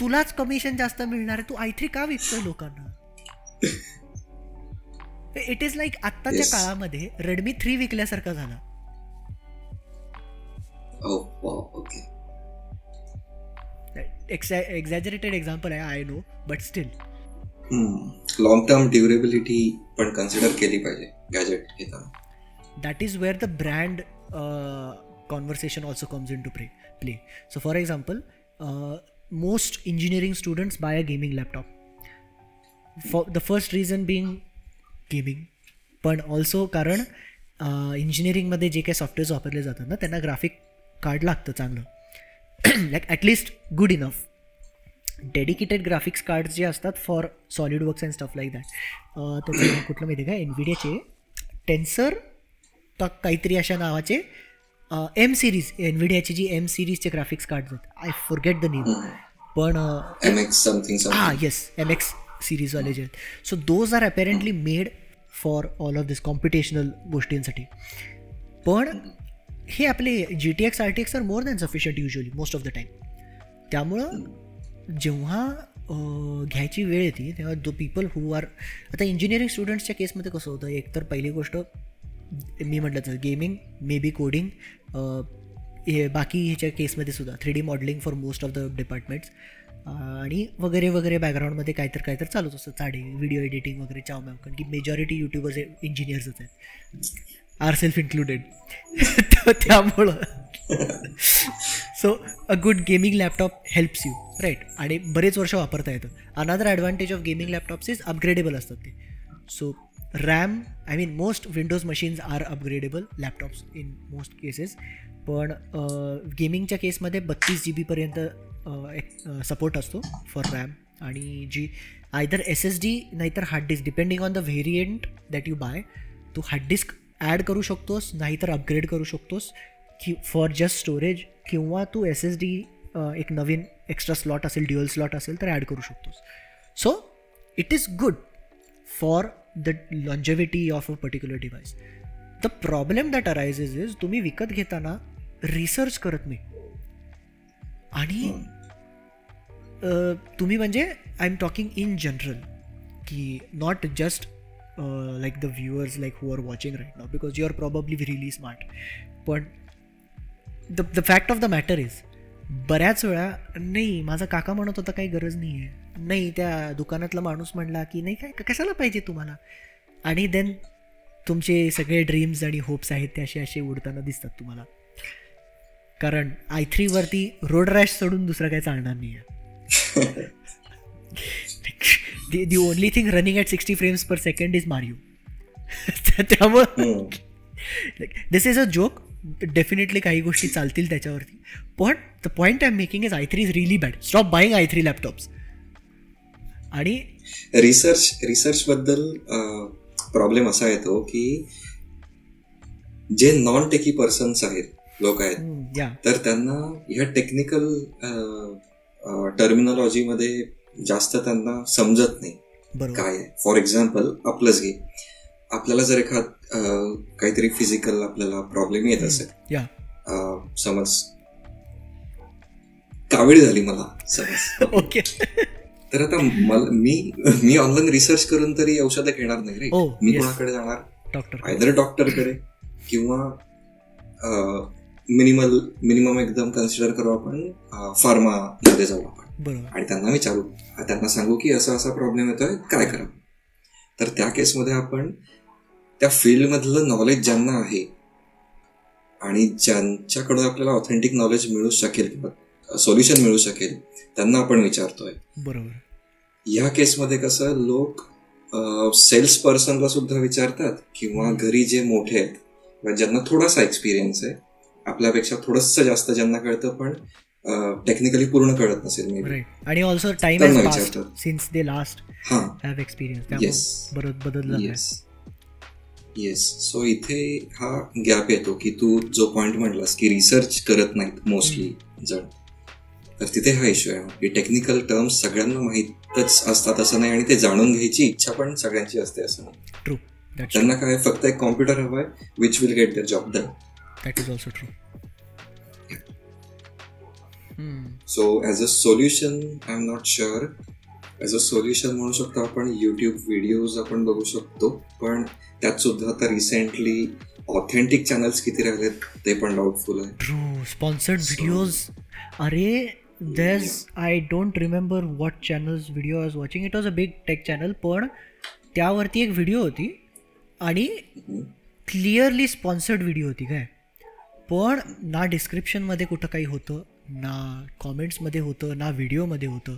तुलाच कमिशन जास्त मिळणार आहे. तू आय थ्री का विकतोय लोकांना? इट इज लाईक आत्ताच्या. काळामध्ये रेडमी थ्री विकल्यासारखा झाला. Oh. एक्झॅजरेटेड एक्झाम्पल आहे I know but still long term durability पण कन्सिडर केली पाहिजे गॅजेट घेताना. That is where the brand conversation also comes into pre play so for example most engineering students buy a gaming laptop for the first reason being gaming पण also कारण इंजिनिअरिंगमध्ये जे काही softwares वापरले जातात ना त्यांना ग्राफिक कार्ड लागतं चांगलं. Like at least good enough dedicated graphics cards जे असतात for SolidWorks and stuff like that. त्याचं कुठलं माहिती आहे का एनविडियाचे टेन्सर काहीतरी अशा नावाचे एम सिरीज एनविडियाची जी एम सिरीजचे ग्राफिक्स कार्ड आहेत. आय फॉरगेट द नेम पण एम एक्स समथिंग हा येस एम एक्स सिरीजवाले जे आहेत. So those are apparently made for all of this computational गोष्टींसाठी. पण हे आपले G T X R T X are more than sufficient usually most of the time त्यामुळं जेव्हा घ्यायची वेळ येते तेव्हा दो पीपल हू आर आता इंजिनिअरिंग स्टुडंट्सच्या केसमध्ये कसं होतं एक तर पहिली गोष्ट मी म्हटलं तर गेमिंग मे बी कोडिंग हे बाकी ह्याच्या केसमध्ये सुद्धा three D modelling for most of the departments आणि वगैरे वगैरे बॅकग्राऊंडमध्ये काहीतर तर चालूच असतं चाडे व्हिडिओ एडिटिंग वगैरे चाव मॅम कारण की मेजॉरिटी युट्यूबर्स इंजिनियर्सच आहेत. आर सेल्फ इन्क्लुडेड त्यामुळं. So a good gaming laptop helps you right आणि बरेच वर्ष वापरता येतं. Another advantage of gaming laptops is upgradeable असतात ते. So RAM I mean most Windows machines are upgradeable laptops in most cases पण गेमिंगच्या केसमध्ये बत्तीस जी बीपर्यंत एक सपोर्ट असतो फॉर रॅम आणि जी आयदर एस एस डी नाहीतर hard disk depending on the variant that you buy Tu hard disk add करू शकतोस नाहीतर अपग्रेड करू शकतोस की फॉर जस्ट स्टोरेज किंवा तू एस एस डी एक नवीन एक्स्ट्रा स्लॉट असेल ड्युअल स्लॉट असेल तर ॲड करू शकतोस. So it is good for the longevity of a particular device the problem that arises is तुम्ही विकत घेताना रिसर्च करत नाही. आणि तुम्ही म्हणजे I am talking in general की not just like the viewers like who are watching right now because you are probably really smart पण the the fact of the matter is बऱ्याच वेळा नाही माझा काका म्हणत होता काही गरज नाही आहे नाही त्या दुकानातला माणूस म्हणला की नाही काय कशाला पाहिजे तुम्हाला? आणि देन तुमचे सगळे ड्रीम्स आणि होप्स आहेत ते असे असे उडताना दिसतात तुम्हाला. कारण आय थ्रीवरती रोड रॅश सोडून दुसरं काही चालणार नाही आहे the the only thing running at sixty frames per second is you त्यामुळं this is a joke definitely काही गोष्टी चालतील त्याच्यावरती. पण the point I am making is I three is really bad stop buying I three laptops आणि research research बद्दल problem असा येतो की जे नॉन टेकी पर्सन्स आहेत लोक आहेत तर त्यांना ह्या टेक्निकल टर्मिनॉलॉजीमध्ये जास्त त्यांना समजत नाही. काय फॉर एक्झाम्पल आपलंच घे. आपल्याला जर एखाद काहीतरी फिजिकल आपल्याला प्रॉब्लेम येत असेल. समज कावीळ झाली मला समज. ओके. तर आता मला मी मी ऑनलाईन रिसर्च करून तरी औषधं घेणार नाही रे. Oh, मी. कोणाकडे जाणार? डॉक्टर आयदर डॉक्टरकडे किंवा मिनिमल मिनिमम एकदम कन्सिडर करू आपण फार्मा मध्ये जाऊ आपण. आणि त्यांना विचारू. त्यांना सांगू की असा असा प्रॉब्लेम येतोय काय करा? तर त्या केसमध्ये आपण त्या फील्डमधलं नॉलेज ज्यांना आहे आणि ज्यांच्याकडून आपल्याला ऑथेंटिक नॉलेज मिळू शकेल किंवा सोल्युशन मिळू शकेल त्यांना आपण विचारतोय. बरोबर. या केसमध्ये कसं लोक सेल्स पर्सनला सुद्धा विचारतात किंवा घरी जे मोठे आहेत ज्यांना थोडासा एक्सपिरियन्स आहे आपल्यापेक्षा थोडस जास्त ज्यांना कळतं पण टेक्निकली पूर्ण कळत नसेल मी आणि also time has passed. Since they last हा. Have experience. त्यामुळे बदललं येस येस सो इथे हा गॅप येतो की तू जो पॉइंट म्हणलास की रिसर्च करत नाहीत मोस्टली जण तर तिथे हा इश्यू आहे. की टेक्निकल टर्म्स सगळ्यांना माहीतच असतात असं नाही आणि ते जाणून घ्यायची इच्छा पण सगळ्यांची असते असं नाही. त्यांना काय फक्त एक कॉम्प्युटर हवाय which will get the job that is also true so as a solution I am not sure as a solution म्हणू शकतो आपण युट्यूब व्हिडिओज आपण बघू शकतो. पण त्यात सुद्धा आता रिसेंटली ऑथेंटिक चॅनल्स किती राहिलेत ते पण डाऊटफुल आहे. ट्रू स्पॉन्सर्ड व्हिडिओज अरे these I don't remember what channel's video was watching it was a big tech channel पण त्यावरती एक व्हिडिओ होती आणि क्लिअरली स्पॉन्सर्ड व्हिडिओ होती काय. पण ना डिस्क्रिप्शनमध्ये कुठं काही होतं ना कॉमेंट्समध्ये होतं ना व्हिडिओमध्ये होतं.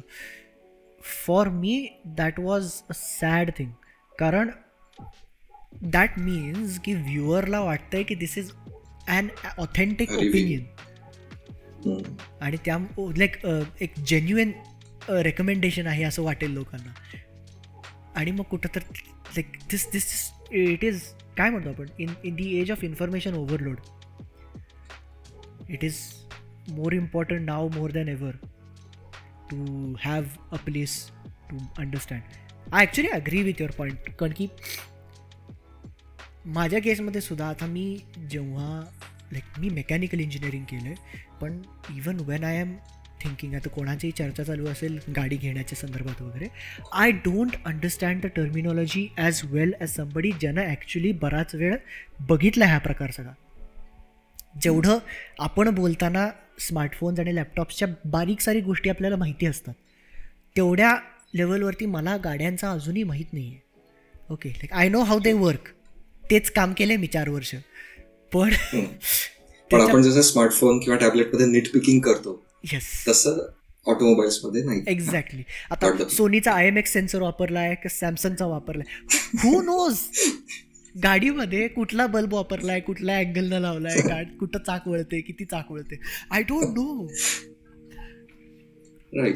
For me that was a sad thing कारण दॅट मीन्स की व्ह्युअरला वाटतंय की this is unauthentic. Opinion. आणि त्या लाईक एक जेन्युएन रेकमेंडेशन आहे असं वाटेल लोकांना. आणि मग कुठं तर like this this it is काय म्हणतो आपण? In in the age of information overload it is more important now more than ever to have a place to understand I actually agree with your point कारण की माझ्या केसमध्ये सुद्धा आता मी जेव्हा लाईक मी मेकॅनिकल इंजिनिअरिंग केलं आहे पण even when I am thinking आता कोणाचीही चर्चा चालू असेल गाडी घेण्याच्या संदर्भात वगैरे I don't understand the terminology as well as somebody ज्यानं ॲक्च्युली बराच वेळ बघितला हा प्रकार सगळा जेवढं आपण बोलताना स्मार्टफोन्स आणि लॅपटॉप्सच्या बारीक सारीक गोष्टी आपल्याला माहिती असतात तेवढ्या लेवलवरती मला गाड्यांचा अजूनही माहीत नाही आहे okay like I know how they work तेच काम केले मी चार वर्ष. पण पण आपण जसं स्मार्टफोन किंवा टॅबलेटमध्ये नीट पिकिंग करतो येस तसं ऑटोमोबाईल्समध्ये नाही. एक्झॅक्टली आता सोनीचा आय एम एक्स सेन्सर वापरलाय का सॅमसंगचा वापरलाय? हू नोज गाडीमध्ये कुठला बल्ब वापरलाय कुठल्या अँगलनं लावलाय गाड कुठं चाक वळते किती चाक वळते? I don't know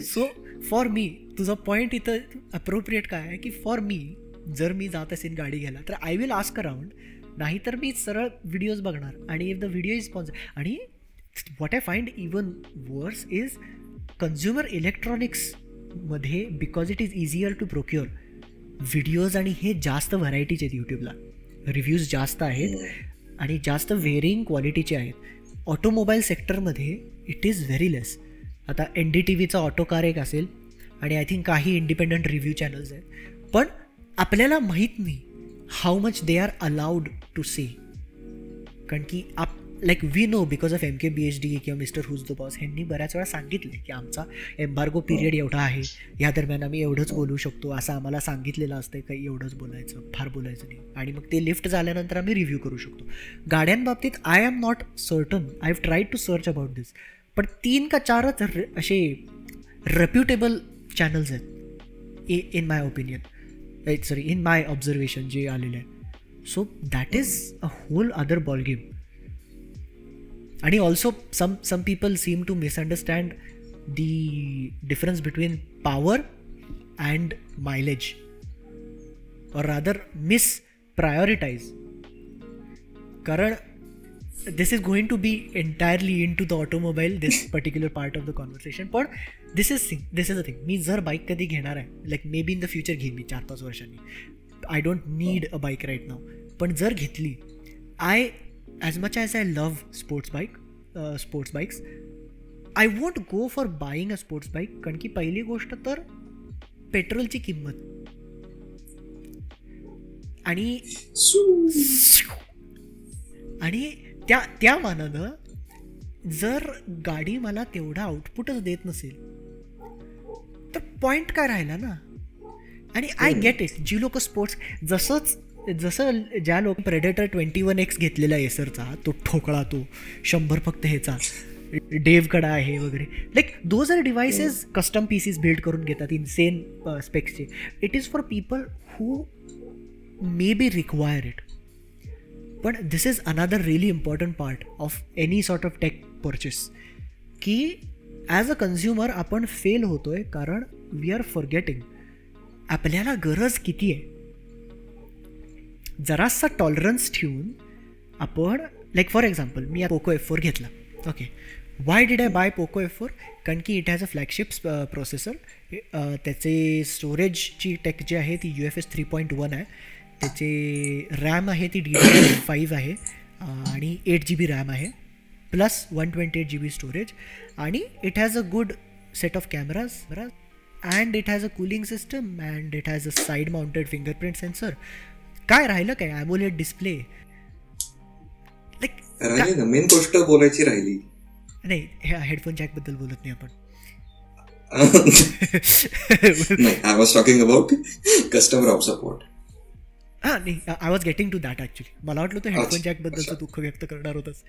so for me तुझा पॉईंट इथं अप्रोप्रिएट काय आहे की फॉर मी जर मी जात असेल गाडी घ्यायला तर आय विल आस्क अराउंड नाहीतर मी सरळ व्हिडिओज बघणार. आणि if the video is sponsor आणि what I find even worse is consumer इलेक्ट्रॉनिक्समध्ये because it is easier to procure videos आणि हे जास्त व्हरायटीचे आहेत यूट्यूबला रिव्ह्यूज जास्त आहेत आणि जास्त व्हेरिंग क्वालिटीचे आहेत. ऑटोमोबाईल सेक्टरमध्ये इट इज व्हेरी लेस आता एन डी टी व्हीचा ऑटो कार एक असेल आणि आय थिंक काही इंडिपेंडंट रिव्ह्यू चॅनल्स आहेत. पण आपल्याला माहीत नाही how much they are allowed to say कारण की आप like we know because of M K B H D किंवा मिस्टर हुज द बॉस ह्यांनी बऱ्याच वेळा सांगितले की आमचा एम्बार्गो पिरियड एवढा आहे. या दरम्यान आम्ही एवढंच बोलू शकतो असं आम्हाला सांगितलेलं असतं काही एवढंच बोलायचं फार बोलायचं नाही. आणि मग ते लिफ्ट झाल्यानंतर आम्ही रिव्ह्यू करू शकतो. गाड्यांबाबतीत I am not certain I have tried to search about this पण तीन का चारच असे रेप्युटेबल चॅनल्स आहेत. इ in my opinion sorry in my observation जे आलेले आहे so that is a whole other ball game आणि also some some people seem to misunderstand the difference between power and mileage और रादर मिस प्रायोरिटाईज कारण this is going to be entirely into the automobile this particular part of the conversation पण this is thing this is a thing मी जर bike कधी घेणार आहे like maybe in the future घेईन मी चार पाच वर्षांनी I don't need a bike right now पण जर घेतली I as much as I love sports bike sports bikes I won't go for buying a sports bike कारण की पहिली गोष्ट तर पेट्रोलची किंमत. आणि आणि त्या त्या मानानं जर गाडी मला तेवढा आउटपुटच देत नसेल तर पॉईंट काय राहिला ना? आणि आय गेट इट जी लोक स्पोर्ट्स जसंच जसं ज्या लोक प्रेडेटर ट्वेंटी वन एक्स घेतलेला एसरचा तो ठोकळा तो शंभर फक्त ह्याचा डेवकडा आहे वगैरे. Like those are devices custom PCs build करून घेतात insane स्पेक्सचे it is for people who maybe require it पण this is another really important part of any sort of tech purchase की ॲज अ कन्झ्युमर आपण fail होतो आहे कारण we are forgetting आपल्याला गरज किती आहे? जरासा टॉलरन्स ठेवून आपण लाईक फॉर एक्झाम्पल मी पोको एफ फोर घेतला. Okay why did I buy Poco F four कारण की it has a flagship processor त्याचे स्टोरेजची टेक जी आहे ती U F S three point one आहे. त्याचे रॅम आहे ती डी डी फाईव्ह आहे. आणि एट जी बी रॅम आहे. Plus one twenty eight G B storage आणि it has a good set of cameras and it has a cooling system and it has a side mounted fingerprint sensor काय राहिलं काय? AMOLED display राहिली ना main गोष्ट बोलायची राहिली. नाही हेडफोन जॅकबद्दल बोलत नाही आपण. I was talking about customer of support हां नाही I was getting to that actually मला वाटलं तो हेडफोन जॅकबद्दलचं दुःख व्यक्त करणार होतंच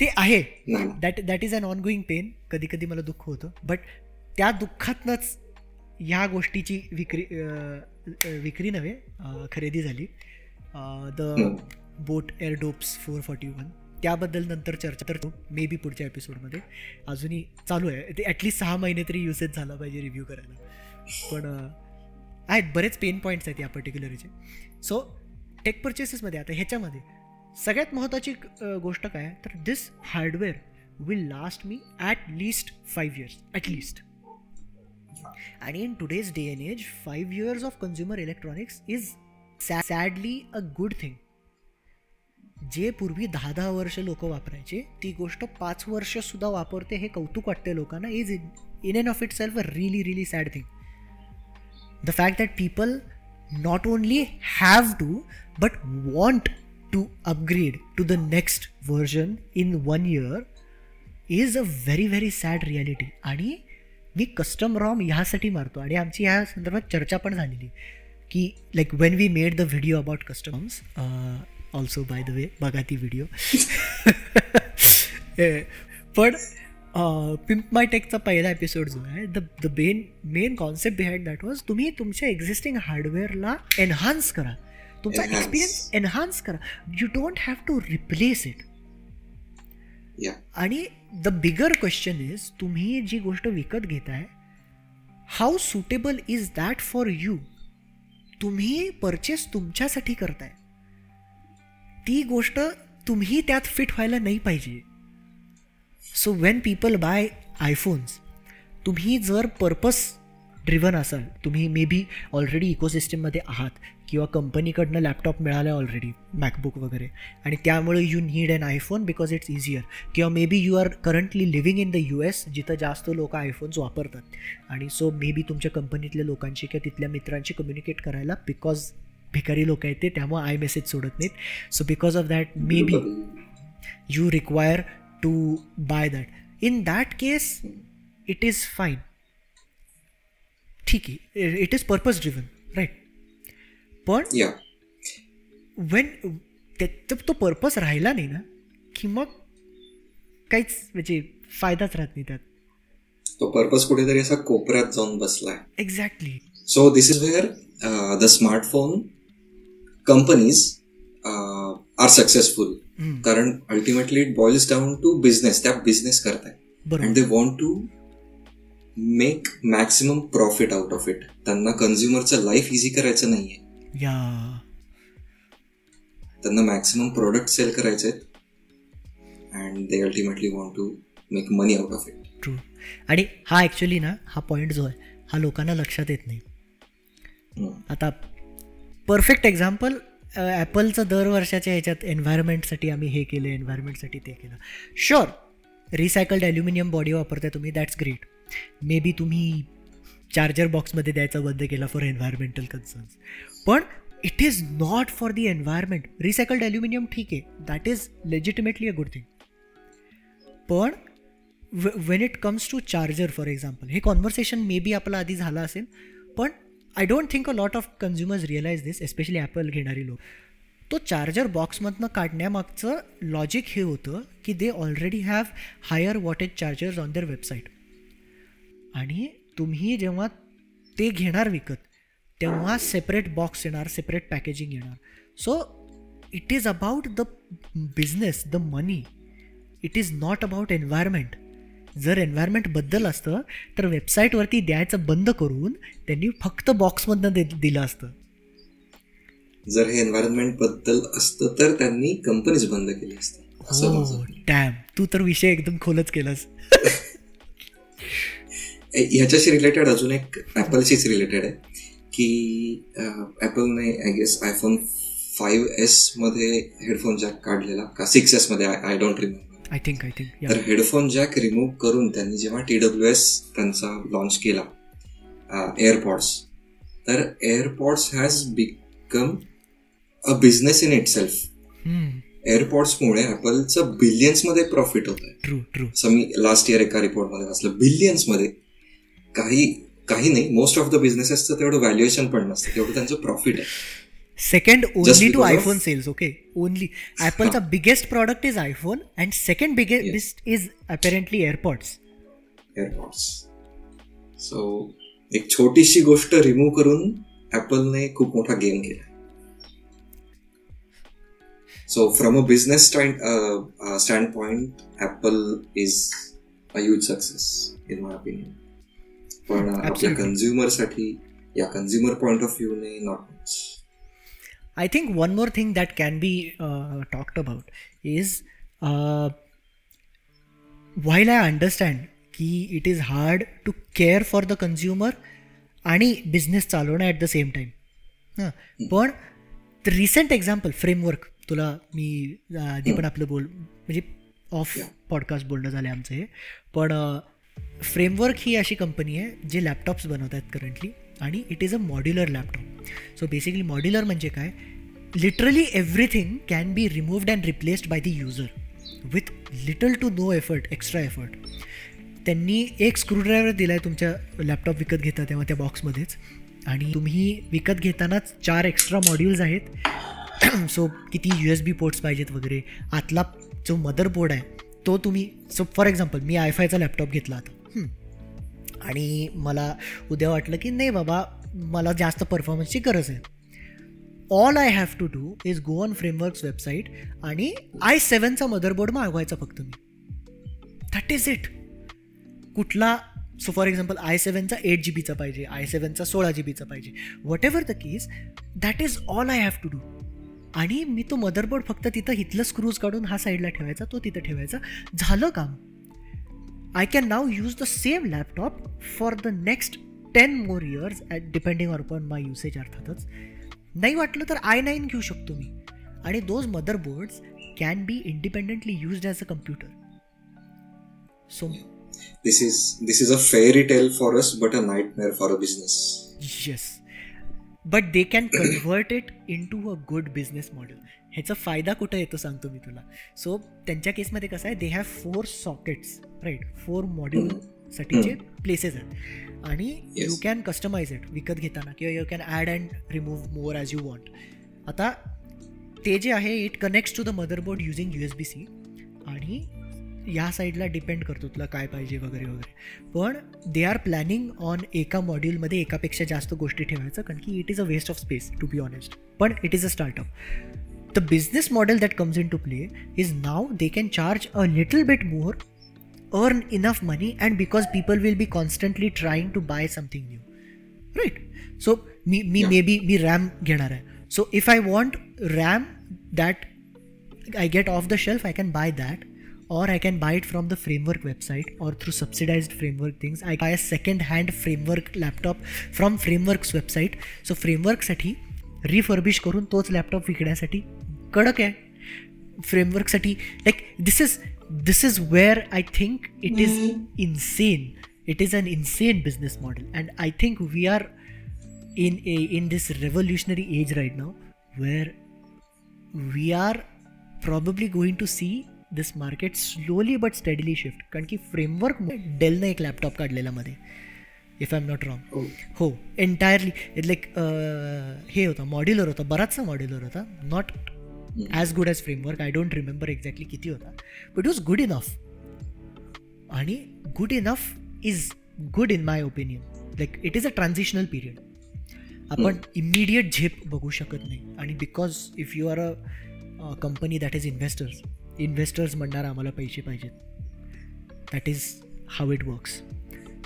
ते आहे. That that is an ongoing pain कधी कधी मला दुःख होतं. बट त्या दुःखातनंच ह्या गोष्टीची विक्री विक्री नव्हे खरेदी झाली. The boAt Airdopes four forty one त्याबद्दल नंतर चर्चा तर मे बी पुढच्या एपिसोडमध्ये अजूनही चालू आहे. ते ॲटलिस्ट सहा महिने तरी युसेज झाला पाहिजे रिव्ह्यू करायला. पण आहेत बरेच पेन पॉईंट्स आहेत या पर्टिक्युलरचे सो टेक परचेसेसमध्ये आता ह्याच्यामध्ये सगळ्यात महत्त्वाची गोष्ट काय? आहे तर this hardware will last me at least five years at least आणि in today's day and age five years of consumer electronics is sadly a good thing जे पूर्वी दहा दहा वर्ष लोक वापरायचे ती गोष्ट पाच वर्ष सुद्धा वापरते हे कौतुक वाटते लोकांना. Is in in and of itself a really really sad thing the fact that people not only have to but want to upgrade to the next version in one year is a very very sad reality आणि मी custom ROM ह्यासाठी मारतो. आणि आमची ह्या संदर्भात चर्चा पण झालेली. की like when we made the video about customs also by the way बघा ती व्हिडिओ पण पिंप माय टेकचा पहिला एपिसोड जो आहे the the main main concept behind that was तुम्ही तुमच्या एक्झिस्टिंग हार्डवेअरला एनहान्स करा तुमचा. एक्सपिरियन्स एनहान्स करा you don't have to replace it आणि द बिगर क्वेश्चन इज तुम्ही जी गोष्ट विकत घेताय how suitable is that for you तुम्ही परचेस तुमच्यासाठी करताय. ती गोष्ट तुम्ही त्यात फिट व्हायला नाही पाहिजे. So when people buy iPhones तुम्ही जर पर्पस ड्रिव्हन असाल तुम्ही मे बी ऑलरेडी इकोसिस्टीममध्ये आहात किंवा कंपनीकडनं लॅपटॉप मिळाला आहे ऑलरेडी मॅकबुक वगैरे. आणि त्यामुळे you need an iPhone because it's easier किंवा maybe you are currently living in the U S जिथं जास्त लोक आयफोन्स वापरतात. आणि सो मे बी तुमच्या कंपनीतल्या लोकांशी किंवा तिथल्या मित्रांशी कम्युनिकेट करायला बिकॉज भिकारी लोक आहेत ते त्यामुळे आय मेसेज सोडत नाहीत. So because of that maybe you require to buy that in that case it is fine ठीक आहे. It is purpose driven right पण या वेन त्याचा तो पर्पज राहिला नाही ना की मग काहीच म्हणजे फायदाच राहत नाही त्यात. तो पर्पज कुठेतरी असा कोपऱ्यात जाऊन बसलाय. Exactly So this is where uh, the smartphone companies uh, are successful. कारण ultimately it boils down to business त्या बिझनेस करताय. And they want to make maximum profit out of it त्यांना कन्झ्युमरचं लाईफ इझी करायचं नाहीये. या. त्यांना maximum product sale करायचे आहेत. And they ultimately want to make money out of it true आणि हा ॲक्च्युली ना हा पॉईंट जो आहे हा लोकांना लक्षात येत नाही. आता परफेक्ट एक्झाम्पल ॲपलचं दर वर्षाच्या ह्याच्यात एन्व्हायरमेंटसाठी आम्ही हे केलं एन्व्हायरमेंटसाठी ते केलं. शुअर रिसायकल्ड ॲल्युमिनियम बॉडी वापरताय तुम्ही दॅट्स ग्रेट मे बी तुम्ही चार्जर बॉक्समध्ये द्यायचा बंद केला फॉर एन्व्हायरमेंटल कन्सर्न्स पण it is not for the environment recycled aluminium ठीक आहे. That is legitimately a good thing पण when it comes to charger for example हे कॉन्व्हर्सेशन मे बी आपला आधी झालं असेल पण I don't think a lot of consumers realise this especially Apple घेणारी लोक. तो चार्जर बॉक्समधनं काढण्यामागचं लॉजिक हे होतं की they already have higher wattage chargers on their website आणि तुम्ही जेव्हा ते घेणार विकत तेव्हा सेपरेट बॉक्स येणार सेपरेट पॅकेजिंग येणार. So it is about the business the money it is not about environment जर एन्व्हायरमेंटबद्दल असतं तर वेबसाईटवरती द्यायचं बंद करून त्यांनी फक्त बॉक्समधनं दे दिलं असतं. जर हे एन्व्हायरमेंटबद्दल असतं तर त्यांनी कंपनीज बंद केली असते. डॅम तू तर विषय एकदम खोलच केलास. ह्याच्याशी रिलेटेड अजून एक ॲपलशीच रिलेटेड आहे की ॲपलने आय गेस आयफोन फाईव्ह एसमध्ये हेडफोन जॅक काढलेला का सिक्स एसमध्ये I don't remember I think I think तर हेडफोन जॅक रिमूव्ह करून त्यांनी जेव्हा टी डब्ल्यू एस त्यांचा लॉन्च केला एअरपॉड्स तर AirPods has become a business in itself एअरपॉड्समुळे ॲपलचं बिलियन्समध्ये प्रॉफिट होत आहे लास्ट इयर एका रिपोर्टमध्ये वाचलं बिलियन्समध्ये काही काही नाही. मोस्ट ऑफ द बिझनेसेसचं तेवढं व्हॅल्युएशन पण नसतं. तेवढं त्यांचं प्रॉफिट आहे. Second only to iPhone sales okay only ॲपलचा biggest product is iPhone and second biggest is apparently AirPods AirPods so एक छोटीशी गोष्ट रिमूव्ह करून ॲपलने खूप मोठा गेम केला so from a business stand standpoint Apple is a huge success in my opinion पण आपल्या. कन्झ्युमरसाठी या consumer point of व्ह्यूने not much I think one more thing that can be uh, talked about is uh, while I understand की it is hard to care for the consumer आणि business चालवणं at the same time हां. पण recent example Framework तुला मी आधी पण आपलं बोल म्हणजे ऑफ पॉडकास्ट बोलणं झालं आमचं हे. पण फ्रेमवर्क ही अशी कंपनी आहे जे लॅपटॉप्स बनवत आहेत करंटली आणि it is a modular laptop so basically modular म्हणजे काय? Literally everything can be removed and replaced by the user with little to no effort extra effort त्यांनी एक स्क्रूड्रायव्हर दिला आहे तुमच्या लॅपटॉप विकत घेता तेव्हा त्या बॉक्समध्येच आणि तुम्ही विकत घेतानाच चार एक्स्ट्रा मॉड्यूल्स आहेत. सो किती यू एस बी पोर्ट्स पाहिजेत वगैरे. आतला जो मदरबोर्ड आहे तो तुम्ही सो फॉर एक्झाम्पल मी आयफायचा लॅपटॉप घेतला आता. आणि मला उद्या वाटलं की नाही बाबा मला जास्त परफॉर्मन्सची गरज आहे. All I have to do is go on frameworks website आणि आय सेवनचा मदरबोर्ड मागवायचा फक्त मी. दॅट इज इट कुठला सो फॉर एक्झाम्पल आय सेवनचा एट जी बीचा पाहिजे आय सेवनचा सोळा जी बीचा पाहिजे. Whatever the case that is all I have to do आणि मी तो मदरबोर्ड फक्त तिथं इथलं स्क्रूज काढून हा साईडला ठेवायचा तो तिथं ठेवायचा. झालं काम. I can now use the same laptop for the next ten more years at depending on my usage अर्थातच. नाही वाटलं तर आय नाईन घेऊ शकतो मी. आणि those motherboards can be independently used as a computer so this is this is a fairy tale for us but a nightmare for a business. Yes but they can convert it into a good business model ह्याचा फायदा कुठं येतो सांगतो मी तुला. So त्यांच्या केसमध्ये कसं आहे they have four sockets right four मॉड्यूलसाठीचे places आहेत. आणि. यू कॅन कस्टमाइज इट विकत घेताना. किंवा you can add and remove more as you want आता ते जे आहे it connects to the motherboard using U S B C आणि या साईडला डिपेंड करतो तुला काय पाहिजे वगैरे वगैरे. पण दे आर प्लॅनिंग ऑन एका मॉड्यूलमध्ये एकापेक्षा जास्त गोष्टी ठेवायचं कारण की it is a waste of space to be honest पण it is a startup the business model that comes into play is now they can charge a little bit more earn enough money and because people will be constantly trying to buy something new right so मी मी maybe मी RAM घेणार आहे. So if I want RAM that I get off the shelf I can buy that or i can buy it from the framework website or through subsidized framework things i buy a second hand framework laptop from frameworks website so framework साठी refurbish करून तोच laptop विकण्यासाठी कडक आहे फ्रेमवर्कसाठी like this is this is where I think it is insane it is an insane business model and I think we are in a in this revolutionary age right now where we are probably going to see this market slowly but steadily shift कारण की framework डेलनं एक laptop काढलेला मध्ये if I am not wrong. हो entirely like हे होतं modular होता बराचसा मॉड्युलर होता. Not as good as Framework I don't remember exactly किती होता. बट वॉज गुड इनफ आणि good enough is good in my opinion like it is a transitional period आपण इमिडिएट झेप बघू शकत नाही. आणि because if you are a company that is investors investors म्हणणार आम्हाला पैसे पाहिजेत. That is how it works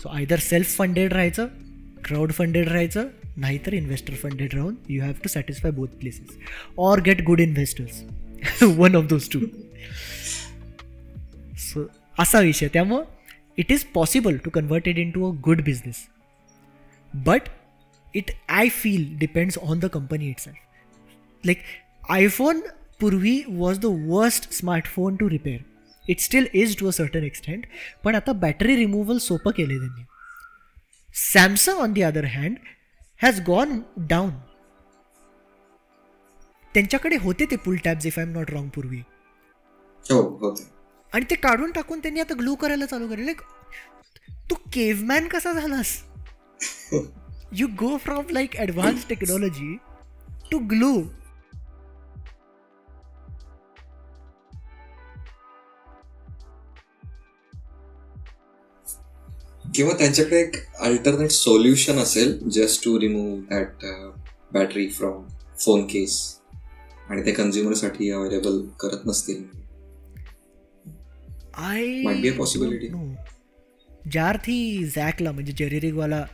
so either self funded राहायचं क्राऊड फंडेड राहायचं नाहीतर इन्व्हेस्टर फंडेड राहून you have to satisfy both places or get good investors one of those two so असा विषय. त्यामुळं it is possible to convert it into a good business but it I feel depends on the company itself like iPhone पूर्वी was the worst smartphone to repair it still is to a certain extent पण आता battery removal सोपं केले त्यांनी. Samsung on the other hand has gone down त्यांच्याकडे होते ते pull tabs if I am not wrong पूर्वी. हो आणि ते काढून टाकून त्यांनी आता ग्लू करायला चालू केलं लाईक तू केवमॅन कसा झालास? You go from like advance technology to glue किंवा त्यांच्याकडे एक अल्टरनेट सोल्युशन असेल just to remove that battery from phone case आणि ते कन्झ्युमरसाठी अवेलेबल करत नसतील. I Might be a possibility. ज्या अर्थी झॅकला म्हणजे जेरेरिगवाला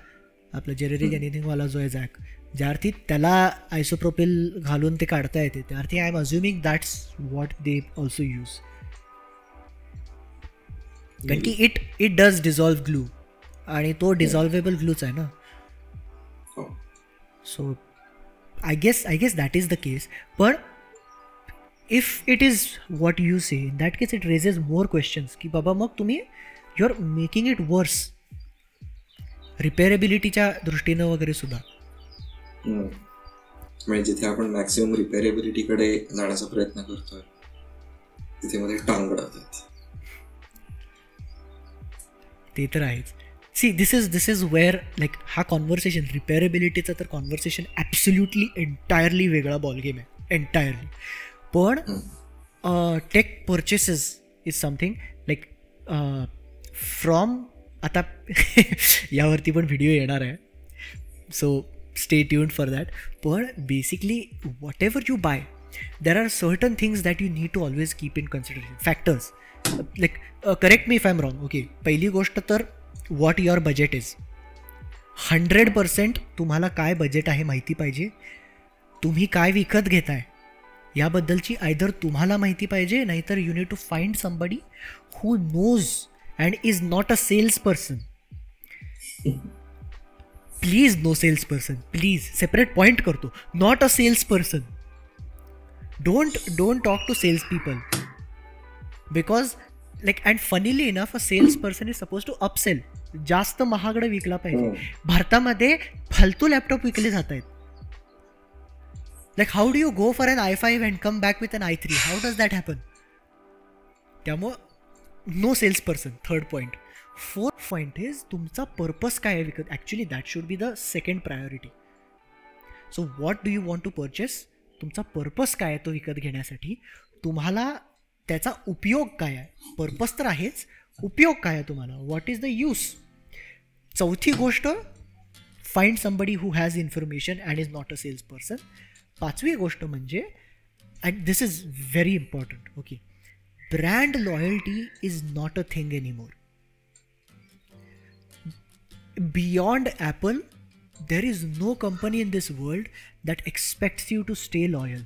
आपला जेरेरिग एनिथिंगवाला जो आहे झॅक ज्या अर्थी त्याला आयसोप्रोपिल घालून ते काढता येते. त्या अर्थी I am assuming that's what they also use कारण की it it does dissolve glue आणि तो डिझॉल्वेबल ग्लूच आहे ना. हो. So I guess I guess that is the case पण if it is what you say in that case it raises more questions की बाबा मग तुम्ही you are making it worse रिपेरेबिलिटीच्या दृष्टीनं वगैरे सुद्धा. म्हणजे जिथे आपण मॅक्सिमम रिपेरेबिलिटीकडे जाण्याचा प्रयत्न करतोय तिथे मध्ये टांग अडकतात ते तर आहेच. See this is this is where like हा कॉन्व्हर्सेशन रिपेरेबिलिटीचा तर कॉन्व्हर्सेशन ॲब्सोल्युटली एंटायरली वेगळा बॉल गेम आहे. एंटायरली पण tech purchases is something like from आता यावरती पण व्हिडिओ येणार आहे. So stay tune for that पण basically whatever you buy there are certain things that you need to always keep in consideration factors like correct me if I am wrong okay पहिली गोष्ट तर what your budget is hundred percent तुम्हाला काय budget आहे माहिती पाहिजे? तुम्ही काय विकत घेताय? याबद्दलची आयदर तुम्हाला माहिती पाहिजे नाहीतर you need to find somebody who knows and is not a sales person please no sales person please separate point करतो. Not a sales person don't don't talk to sales people because like and funnily enough a sales person is suppose to upsell जास्त महागडं विकला पाहिजे. भारतामध्ये फालतू laptop विकले जात आहेत like how do you go for an i five and come back with an i three how does that happen त्यामुळं no sales person third point fourth point is तुमचा पर्पज काय आहे विकत? Actually that should be the second priority so what do you want to purchase तुमचा purpose काय आहे तो विकत घेण्यासाठी? तुम्हाला त्याचा उपयोग काय आहे? पर्पज तर आहेच. उपयोग काय आहे तुम्हाला? व्हॉट इज द यूज चौथी गोष्ट find somebody who has information and is not a sales person पाचवी गोष्ट म्हणजे and this is very important okay brand loyalty is not a thing anymore beyond Apple, there is no company in this world that expects you to stay loyal.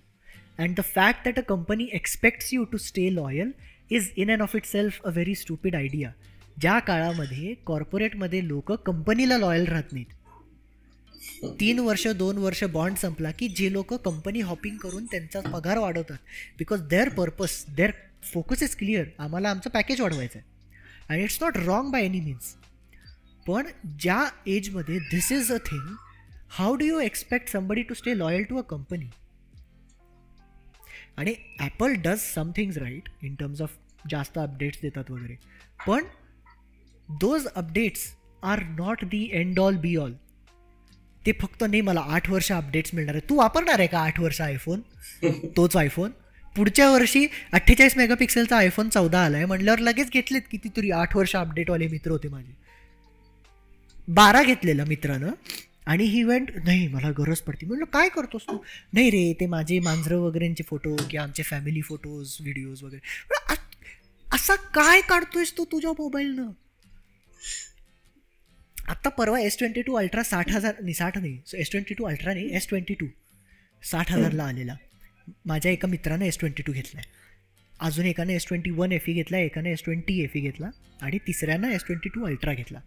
And the fact that a company expects you to stay loyal is in and of itself a very stupid idea. ज्या काळामध्ये कॉर्पोरेटमध्ये लोक कंपनीला loyal राहत नाहीत. तीन वर्ष दोन वर्ष बॉन्ड संपला की जे लोक कंपनी हॉपिंग करून त्यांचा पगार वाढवतात. Because their purpose their focus is clear आम्हाला आमचं पॅकेज वाढवायचं आहे and it's not wrong by any means पण ज्या एजमध्ये this is a thing how do you expect somebody to stay loyal to a company आणि Apple does some things right in terms of जास्त updates देतात वगैरे. पण those updates are not the end all be all ते फक्त नाही मला आठ वर्ष अपडेट्स मिळणार आहे तू वापरणार आहे का आठ वर्ष आयफोन तोच आयफोन पुढच्या वर्षी अठ्ठेचाळीस मेगापिक्सेलचा आयफोन चौदा आलाय. म्हणल्यावर लगेच घेतलेत कितीतरी आठ वर्ष अपडेटवाले मित्र होते माझे. बारा घेतलेलं मित्रानं. आणि ही इव्हेंट नाही मला गरज पडते. म्हणलं काय करतोस तू? नाही रे ते माझे मांजरं वगैरेंचे फोटो किंवा आमचे फॅमिली फोटोज व्हिडिओज वगैरे. असा काय काढतोयस तू तुझ्या मोबाईलनं आत्ता परवा एस ट्वेंटी टू अल्ट्रा साठ हजार नाही साठ नाही एस ट्वेंटी टू अल्ट्रा नाही एस ट्वेंटी टू साठ हजारला आलेला. माझ्या एका मित्रानं एस ट्वेंटी टू घेतला आहे अजून एकानं S twenty one F E घेतला एकानं एस ट्वेंटी एफ ई घेतला आणि तिसऱ्यानं एस ट्वेंटी टू अल्ट्रा घेतला.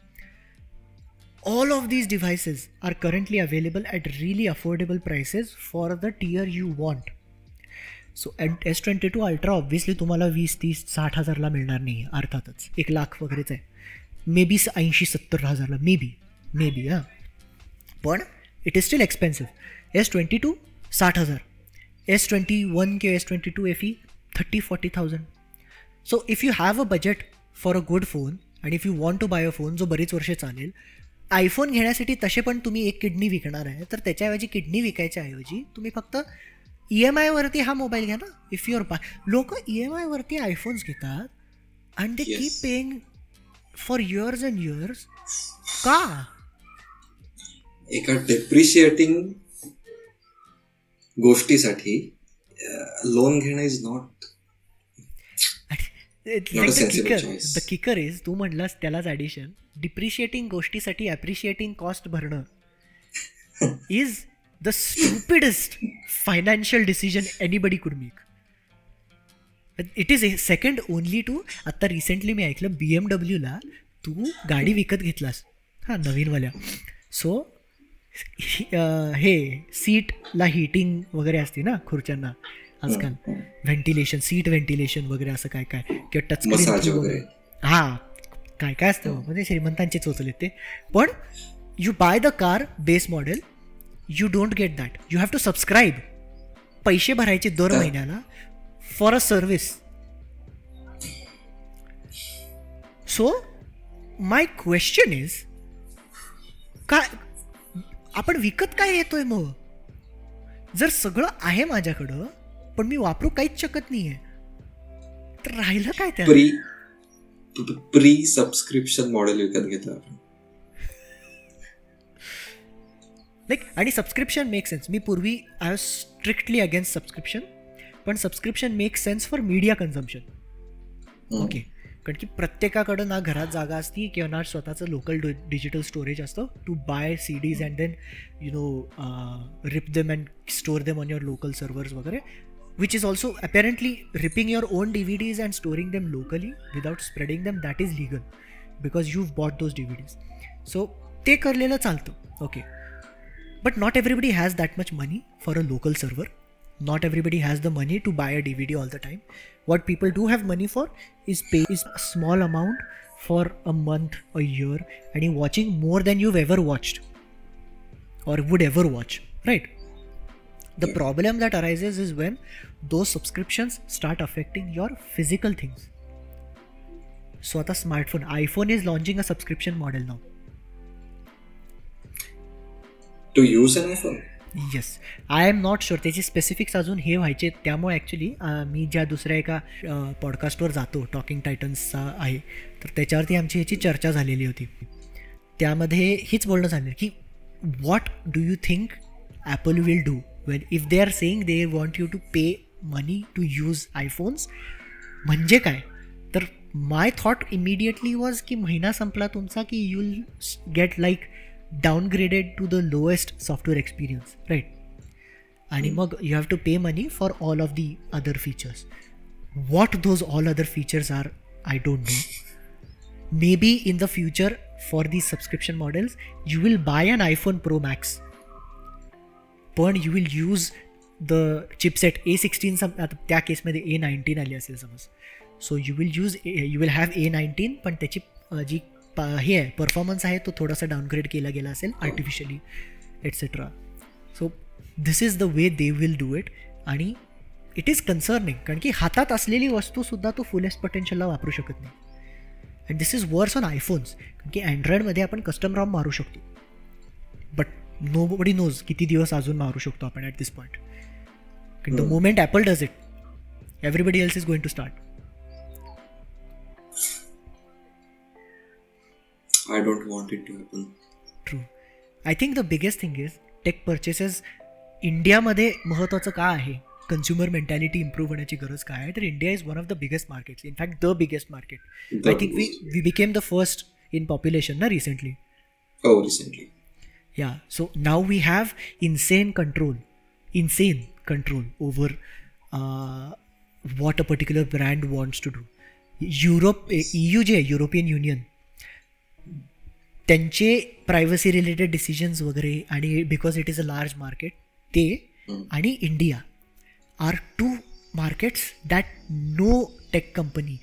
All of these devices are currently available at really affordable prices for the tier you want so S twenty two ultra obviously तुम्हाला वीस तीस साठ हजारला मिळणार नाही अर्थातच. एक लाख वगैरेच आहे. मे बी ऐंशी सत्तर हजारला. मे बी मे बी हां. पण it is still expensive S twenty two साठ हजार. एस ट्वेंटी वन किंवा S twenty two F E thirty forty thousand so if you have a budget for a good phone आणि if you want to buy a phone जो बरीच वर्षे चालेल iPhone घेण्यासाठी तसे पण तुम्ही एक किडनी विकणार आहे. तर त्याच्याऐवजी किडनी विकायच्या ऐवजी तुम्ही फक्त ई एम आयवरती हा मोबाईल घ्या ना. इफ युअर बाय लोक ई एम आयवरती आयफोन्स घेतात and they. Keep paying for years and years का एका डेप्रिशिएटिंग गोष्टीसाठी लोन घेणं is not kicker. The kicker is तू म्हणलास त्यालाच ॲडिशन डिप्रिशिएटिंग गोष्टीसाठी ॲप्रिशिएटिंग कॉस्ट भरणं is the stupidest financial decision anybody could make it is second only to आत्ता recently मी ऐकलं बी एम डब्ल्यूला तू गाडी विकत घेतलास. हां नवीनवाल्या. सो हे सीटला हिटिंग वगैरे असते ना खुर्च्यांना आजकाल. व्हेंटिलेशन सीट व्हेंटिलेशन वगैरे असं काय काय. किंवा टचस्क्रीन वगैरे. हां काय काय असतं म्हणजे श्रीमंतांचे चोचले ते. पण you buy the car base model you don't get that you have to subscribe पैसे भरायचे दर हा. महिन्याला for a service so my question is काय आपण विकत काय येतोय मग? जर सगळं आहे माझ्याकडं पण मी वापरू काहीच शकत नाहीये तर राहिलं काय त्या प्री प्री सबस्क्रिप्शन मॉडेल विकत घेतो आपण. लाईक आणि सबस्क्रिप्शन मेक सेन्स मी पूर्वी I was strictly against subscription पण subscription make sense for media consumption hmm. Okay कारण की प्रत्येकाकडं ना घरात जागा असती किंवा ना स्वतःचं लोकल डिजिटल स्टोरेज असतं. To buy C Ds and then you know rip them and store them on your local servers वगैरे. Which is also apparently ripping your own D V Ds and storing them locally without spreading them that is legal because you bought those D V Ds so ते करलेलं चालतं. Okay but not everybody has that much money for a local server. not everybody has the money to buy a dvd all the time what people do have money for is pay is a small amount for a month a year and you're watching more than you've ever watched or would ever watch right the Yeah. problem that arises is when those subscriptions start affecting your physical things so the smartphone iphone is launching a subscription model now to use an iPhone Yes I am not sure त्याचे specifics अजून हे व्हायचे त्यामुळे actually मी ज्या दुसऱ्या एका पॉडकास्टवर जातो talking टायटन्सचा आहे तर त्याच्यावरती आमची ह्याची चर्चा झालेली होती. त्यामध्ये हीच बोलणं झालं की what do you think Apple will do when if they are saying they want you to pay money to use iPhones म्हणजे काय? तर माय थॉट इमिडिएटली वॉज की महिना संपला तुमचा की you'll get like downgraded to the lowest software experience right आणि मग you have to pay money for all of the other features what those all other features are I don't know maybe in the future for these subscription models you will buy an iPhone pro max पण you will use the chipset A sixteen some आता त्या केसमध्ये A nineteen आली असेल समज so you will use you will have A nineteen पण त्याची अ, जी प- हे आहे परफॉर्मन्स आहे तो थोडासा डाऊनग्रेड केला गेला असेल artificially etcetera so this is the way they will do it आणि इट इज कन्सर्निंग कारण की हातात असलेली वस्तूसुद्धा तो फुलेस्ट पोटेन्शियलला वापरू शकत नाही. And this is worse on iPhones कारण की अँड्रॉइडमध्ये आपण कस्टम रॉम मारू शकतो. बट नो बडी नोज किती दिवस अजून मारू शकतो आपण at this point the. Moment Apple does it everybody else is going to start I don't want it to happen true I think the biggest thing is tech purchases इंडियामध्ये महत्त्वाचं का आहे? कन्झ्युमर मेंटॅलिटी इम्प्रूव्ह होण्याची गरज काय आहे? तर India is one of the biggest market in fact the biggest market The I think we we became the first in population ना रिसेंटली हो recently Yeah, so now we have insane control, insane control over uh, what a particular brand wants to do. Europe EU जे आहे European Union त्यांचे privacy related decisions वगैरे आणि because it is a large market ते. आणि India are two markets that no tech company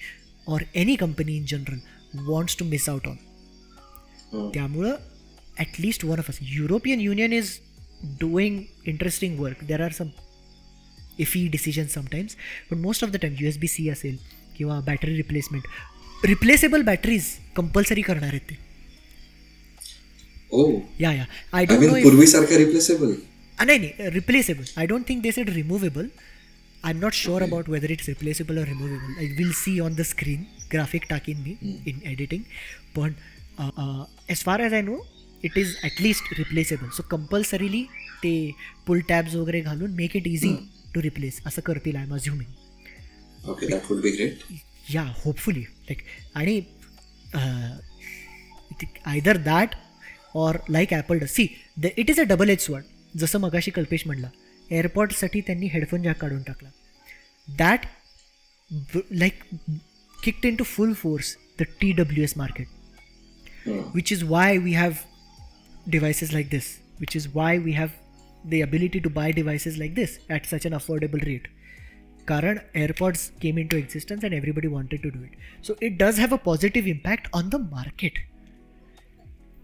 or any company in general wants to miss out on त्यामुळं at least one of us European Union is doing interesting work there are some iffy decision sometimes पण most of the time you S B C असेल किंवा battery replacement replaceable batteries compulsory करणार आहेत ते. Yeah yeah I don't know पूर्वीसारखं replaceable नाही नाही replaceable I don't think this it removable I am not sure about whether it's replaceable or removable I will see on the screen graphic टाकीन मी in editing पण as far as I know it is at least replaceable so compulsorily ते pull tabs वगैरे घालून make it easy to replace असं करतील I am great yeah hopefully like आणि either that or like Apple does see the it is a double edge sword जसं मगाशी कल्पेश म्हणला एअरपॉडसाठी त्यांनी हेडफोन जॅक काढून टाकला that like kicked into full force the T W S market which is why we have devices like this which is why we have the ability to buy devices like this at such an affordable rate कारण AirPods came into existence and everybody wanted to do it. So it does have a positive impact on the market.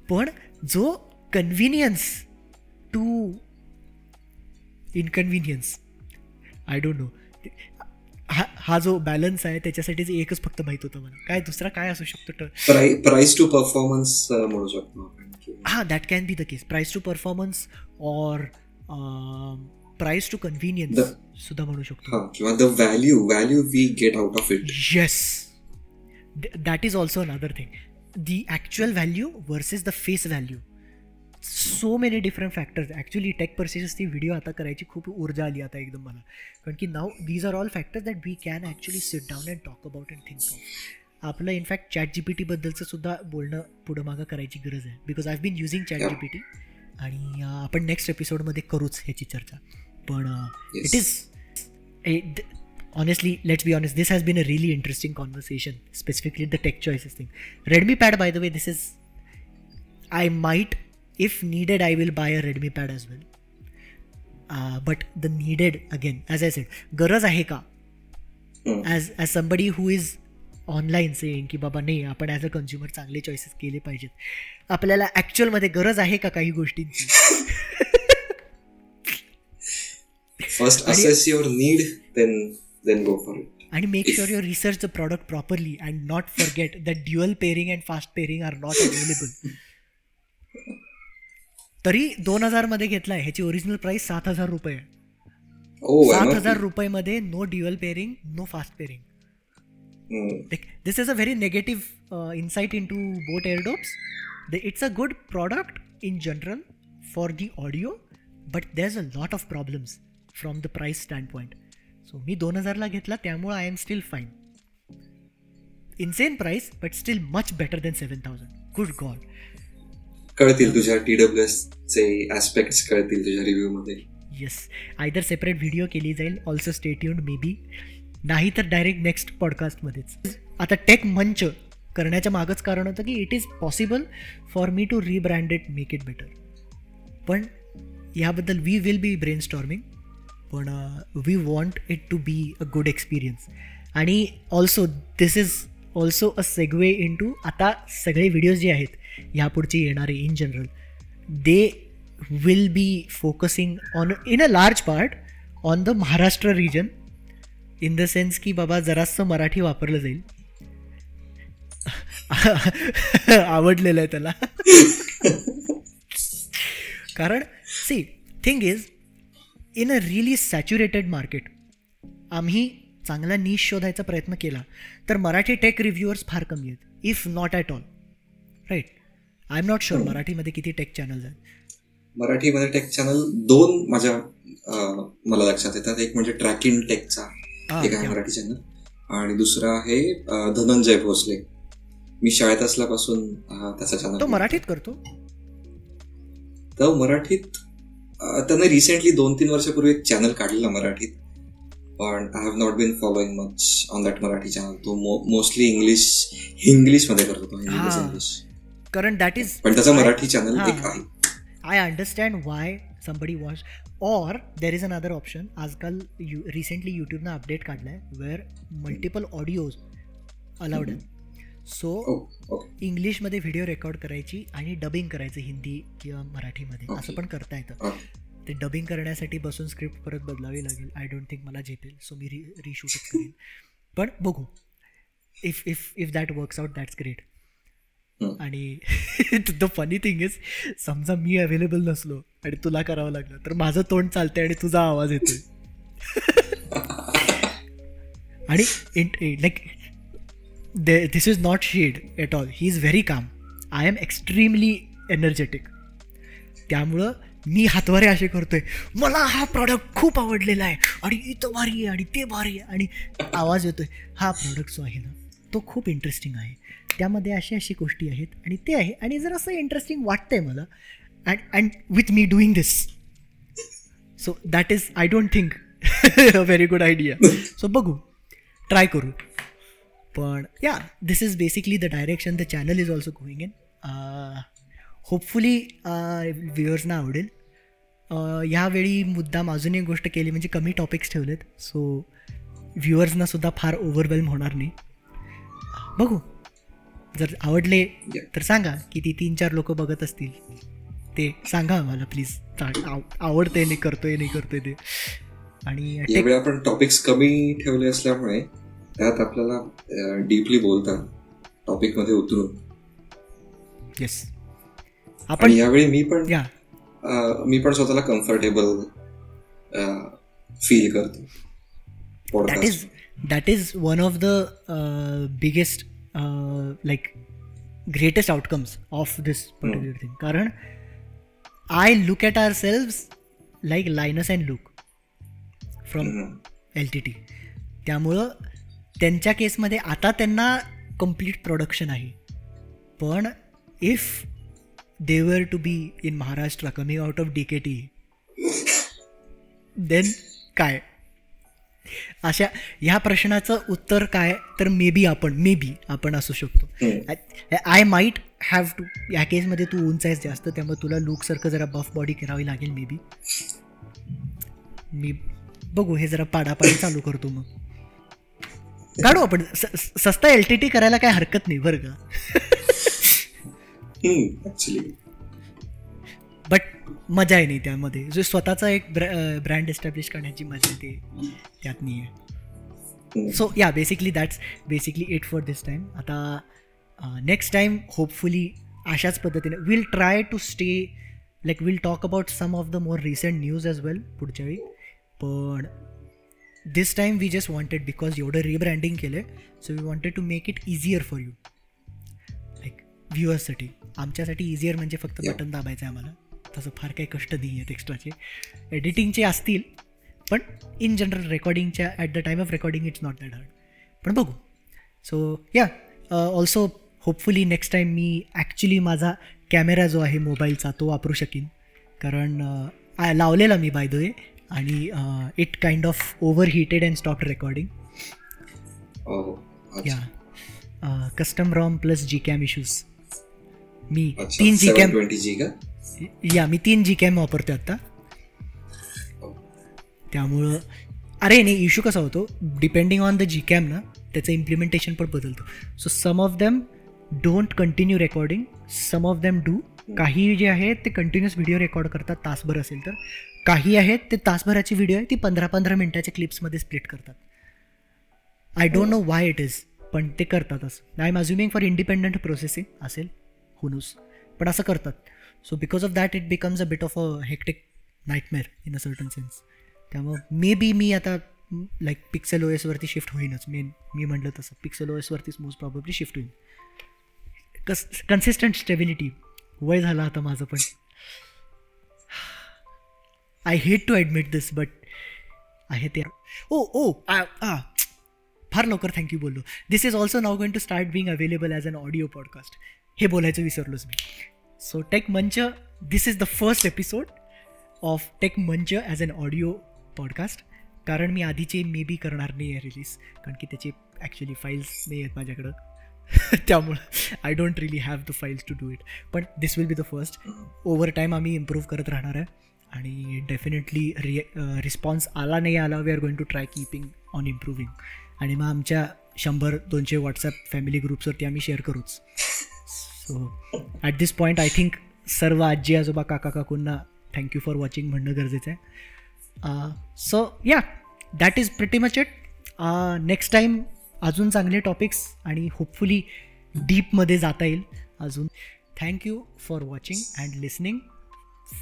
पण जो convenience to inconvenience I don't know हा हा जो balance आहे त्याच्यासाठीच एकच फक्त माहीत होतं मला. काय दुसरा काय असू शकतो? प्राइस टू परफॉर्मन्स म्हणू शकतो हा that can be the case price to performance or price to convenience सुद्धा म्हणू शकतो. हा किंवा the value value we get out of it yes that is also another thing the actual value versus the face value so many different factors actually tech पर्सेसची video आता करायची खूप ऊर्जा आली आता एकदम मला. कारण की now these are all factors that we can actually sit down and talk about and think आपलं in fact chat G P टीबद्दलचं सुद्धा बोलणं पुढं मागं करायची गरज आहे. Because I been using chat G P T आणि आपण नेक्स्ट एपिसोडमध्ये करूच ह्याची चर्चा. पण it. Is honestly let's be honest this has been a really interesting conversation specifically the tech choices thing redmi pad by the way this is i might if needed i will buy a redmi pad as well uh, but the needed again as i said गरज आहे का hmm. As as somebody who is online saying की बाबा नाही आपण as a consumer चांगले choices केले पाहिजेत आपल्याला ॲक्च्युअलमध्ये गरज आहे का काही गोष्टींची first assess your need then then go for it आणि make sure your research the product properly and not forget that dual pairing and fast pairing are not available तरी दोन हजारमध्ये घेतलाय. ह्याची ओरिजिनल प्राइस सात हजार रुपये. आहे ओ सात हजार रुपयेमध्ये no dual pairing no fast pairing like this is a very negative uh, insight into boat airdrops. The- it's a good product in general for the audio but there's a lot of problems from the price standpoint. So मी दोन हजारला घेतला त्यामुळे I am still fine insane price but still much better than seven thousand good god कळतील तुझ्या T W S चे aspect कळतील तुझ्या रिव्ह्यू मध्ये. येस आयदर सेपरेट व्हिडिओ केली जाईल ऑल्सो स्टेट्यून मे बी नाही तर डायरेक्ट नेक्स्ट पॉडकास्टमध्येच आता टेक मंच करण्याच्या मागच कारण होतं की it is possible for me to rebrand it make it better पण ह्याबद्दल we will be brainstorming पण we want it to be a good experience आणि also this is also a segue into आता सगळे videos जे आहेत ह्यापुढचे येणारे in general they will be focusing on in a large part on the Maharashtra region in the sense की बाबा जरासं मराठी वापरलं जाईल. आवडलेलं आहे त्याला. कारण see thing is in a really saturated market आम्ही चांगला नीश शोधायचा प्रयत्न केला तर मराठी टेक रिव्ह्युअर्स फार कमी आहेत if not at all right I am not sure मराठीमध्ये किती टेक चॅनल्स आहेत. मराठीमध्ये टेक चॅनल दोन माझ्या मला लक्षात येतात. एक म्हणजे ट्रॅक इन टेकचा एक आहे. मराठी चॅनल आणि दुसरा आहे धनंजय भोसले. मी शाळेत असल्यापासून त्याचा तो चॅनल मराठीत करतो. तर मराठीत त्याने रिसेंटली दोन तीन वर्षापूर्वी एक चॅनल काढलेलं मराठीत. पण I have not been following much on that Marathi channel तो मोस्टली इंग्लिश इंग्लिशमध्ये करतो तो इंग्लिश कारण दॅट इज पण त्याचा मराठी चॅनल. एक आहे. I understand why somebody watch or there is another option आजकाल यू रिसेंटली यूट्यूबनं अपडेट काढला आहे वेअर मल्टिपल ऑडिओज अलाउड आहेत. सो इंग्लिशमध्ये व्हिडिओ रेकॉर्ड करायची आणि डबिंग करायचं हिंदी किंवा मराठीमध्ये. असं. पण करता येतं. ते डबिंग करण्यासाठी बसून स्क्रिप्ट परत बदलावी लागेल. आय डोंट थिंक मला झेपेल सो मी री रिशूटच करेन. पण बघू. If if if that works out that's great. आणि द फनी थिंग इज समजा मी अवेलेबल नसलो आणि तुला करावं लागलं तर माझं तोंड चालतंय आणि तुझा आवाज येतोय. आणि like this is not shed at all he is very calm I am extremely energetic त्यामुळं मी हातवारे असे करतोय. मला हा प्रॉडक्ट खूप आवडलेला आहे. आणि इथं भारी आहे आणि ते भारी आहे आणि आवाज येतोय. हा प्रॉडक्ट जो आहे ना तो खूप इंटरेस्टिंग आहे. त्यामध्ये अशा अशी गोष्टी आहेत आणि ते आहे. आणि जर असं इंटरेस्टिंग वाटतंय मला and and with me doing this so that is I don't think very good idea so बघू ट्राय करू. पण yeah this is basically the direction the channel is also going in hopefully व्ह्युअर्सना आवडेल. ह्यावेळी मुद्दाम अजून एक गोष्ट केली म्हणजे कमी टॉपिक्स ठेवलेत. सो व्ह्युअर्सना सुद्धा फार ओव्हरवेल्म होणार नाही. बघू. जर आवडले Yeah. तर सांगा की ती तीन चार लोक बघत असतील. ते सांगा आम्हाला प्लीज आवडते नाही करतोय नाही करतोय ते. आणि आपण टॉपिक्स कमी ठेवले असल्यामुळे त्यात आपल्याला डीपली बोलता टॉपिकमध्ये उतरून. येस आपण यावेळी मी पण मी पण स्वतःला कम्फर्टेबल फील करतो. That is that is one of the biggest like greatest outcomes of this particular thing कारण I look at ourselves like Linus and Luke from L T T त्यामुळं त्यांच्या केसमध्ये आता त्यांना कंप्लीट प्रोडक्शन आहे. पण if they were to be in Maharashtra coming out of D K T then काय? अशा ह्या प्रश्नाचं उत्तर काय? तर मे बी आपण मे बी आपण असू शकतो. आय माईट हॅव टू या केसमध्ये तू उंच आहेस जास्त त्यामुळे तुला लुकसारखं जरा बफ बॉडी करावी लागेल मे बी मी बघू हे जरा पाडापाडी चालू करतो मग. काढू आपण. सस्ता एल टी टी करायला काय हरकत नाही बरं का? बट मजा आहे नाही त्यामध्ये. जो स्वतःचा एक ब्रँड एस्टॅब्लिश करण्याची मजा ते त्यात नाही आहे. So yeah basically that's basically it for this time आता नेक्स्ट टाईम होपफुली अशाच पद्धतीने will try to stay like will talk about some of the more recent news as well पुढच्या वेळी. पण this time we just wanted because एवढं rebranding केलं आहे so we wanted to make it easier for you like व्ह्युअर्ससाठी आमच्यासाठी easier म्हणजे फक्त. Button दाबायचं आहे आम्हाला. तसं फार काही कष्ट नाही आहेत एक्स्ट्राचे एडिटिंगचे असतील पण in general रेकॉर्डिंगच्या at the time of recording it's not that hard पण बघू. So yeah also hopefully next time मी ॲक्च्युली माझा कॅमेरा जो आहे मोबाईलचा तो वापरू शकीन. कारण आ- लावलेला मी बाय द वे आणि it kind of overheated and stop recording Oh, yeah custom ROM plus G cam issues मी तीन जी कॅम या मी तीन जी कॅम वापरतो आता. त्यामुळं अरे नाही इश्यू कसा होतो? Depending on the G cam ना त्याचं इम्प्लिमेंटेशन पण बदलतो. So some of them don't continue recording some of them do काही जे आहेत ते कंटिन्युअस व्हिडिओ रेकॉर्ड करतात तासभर असेल तर. काही आहेत ते तासभराची व्हिडिओ आहे ती पंधरा पंधरा मिनटाच्या क्लिप्समध्ये स्प्लिट करतात. I don't know why it is पण ते करतातच I am assuming for independent processing असेल हुनूस पण असं करतात. So because of that it becomes a bit of a hectic nightmare in a certain sense त्यामुळं मे बी मी आता लाईक पिक्सेल ओ एसवरती शिफ्ट होईनच. मेन मी म्हटलं तसं. पिक्सेल ओ एसवरतीच मोस्ट प्रॉब्ली शिफ्ट होईन. कस कन्सिस्टंट स्टेबिलिटी वय झालं आता माझं पण. I hate to admit this but आहे ते. ओ ओ आ फार लवकर थँक्यू बोललो. This is also now going to start being available as an audio podcast हे बोलायचं विसरलोच मी. So tech Manch this is the first episode of tech Manch as an audio podcast कारण मी आधीचे मे बी करणार नाही आहे रिलीज कारण की त्याचे ॲक्च्युली फाईल्स नाही आहेत माझ्याकडं. त्यामुळं I don't really have the files to do it पण this will be the first over time आम्ही इम्प्रूव्ह करत राहणार आहे. आणि डेफिनेटली रि रिस्पॉन्स आला नाही आला we are going to try keeping on improving आणि मग आमच्या शंभर दोनशे व्हॉट्सॲप फॅमिली ग्रुप्सवरती आम्ही शेअर करूच. So at this point I think सर्व आजी आजोबा काका काकूंना थँक्यू फॉर वॉचिंग म्हणणं गरजेचं आहे. So yeah that is pretty much it next time अजून चांगले टॉपिक्स आणि होपफुली डीपमध्ये जाता येईल. अजून thank you for watching and listening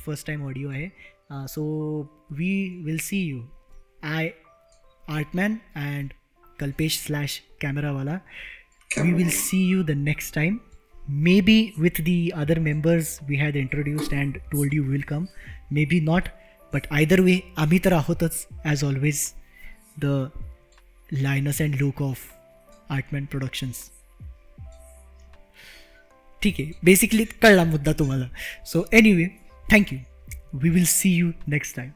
first time audio आहे. So we will see you I Artman and Kalpesh slash कॅमेरावाला we will see you the next time maybe with the other members we had introduce and told you will come maybe not but either way आम्ही तर आहोतच as always the Linus and Luke of Artman productions ठीक आहे basically कळला मुद्दा तुम्हाला. So anyway thank you we will see you next time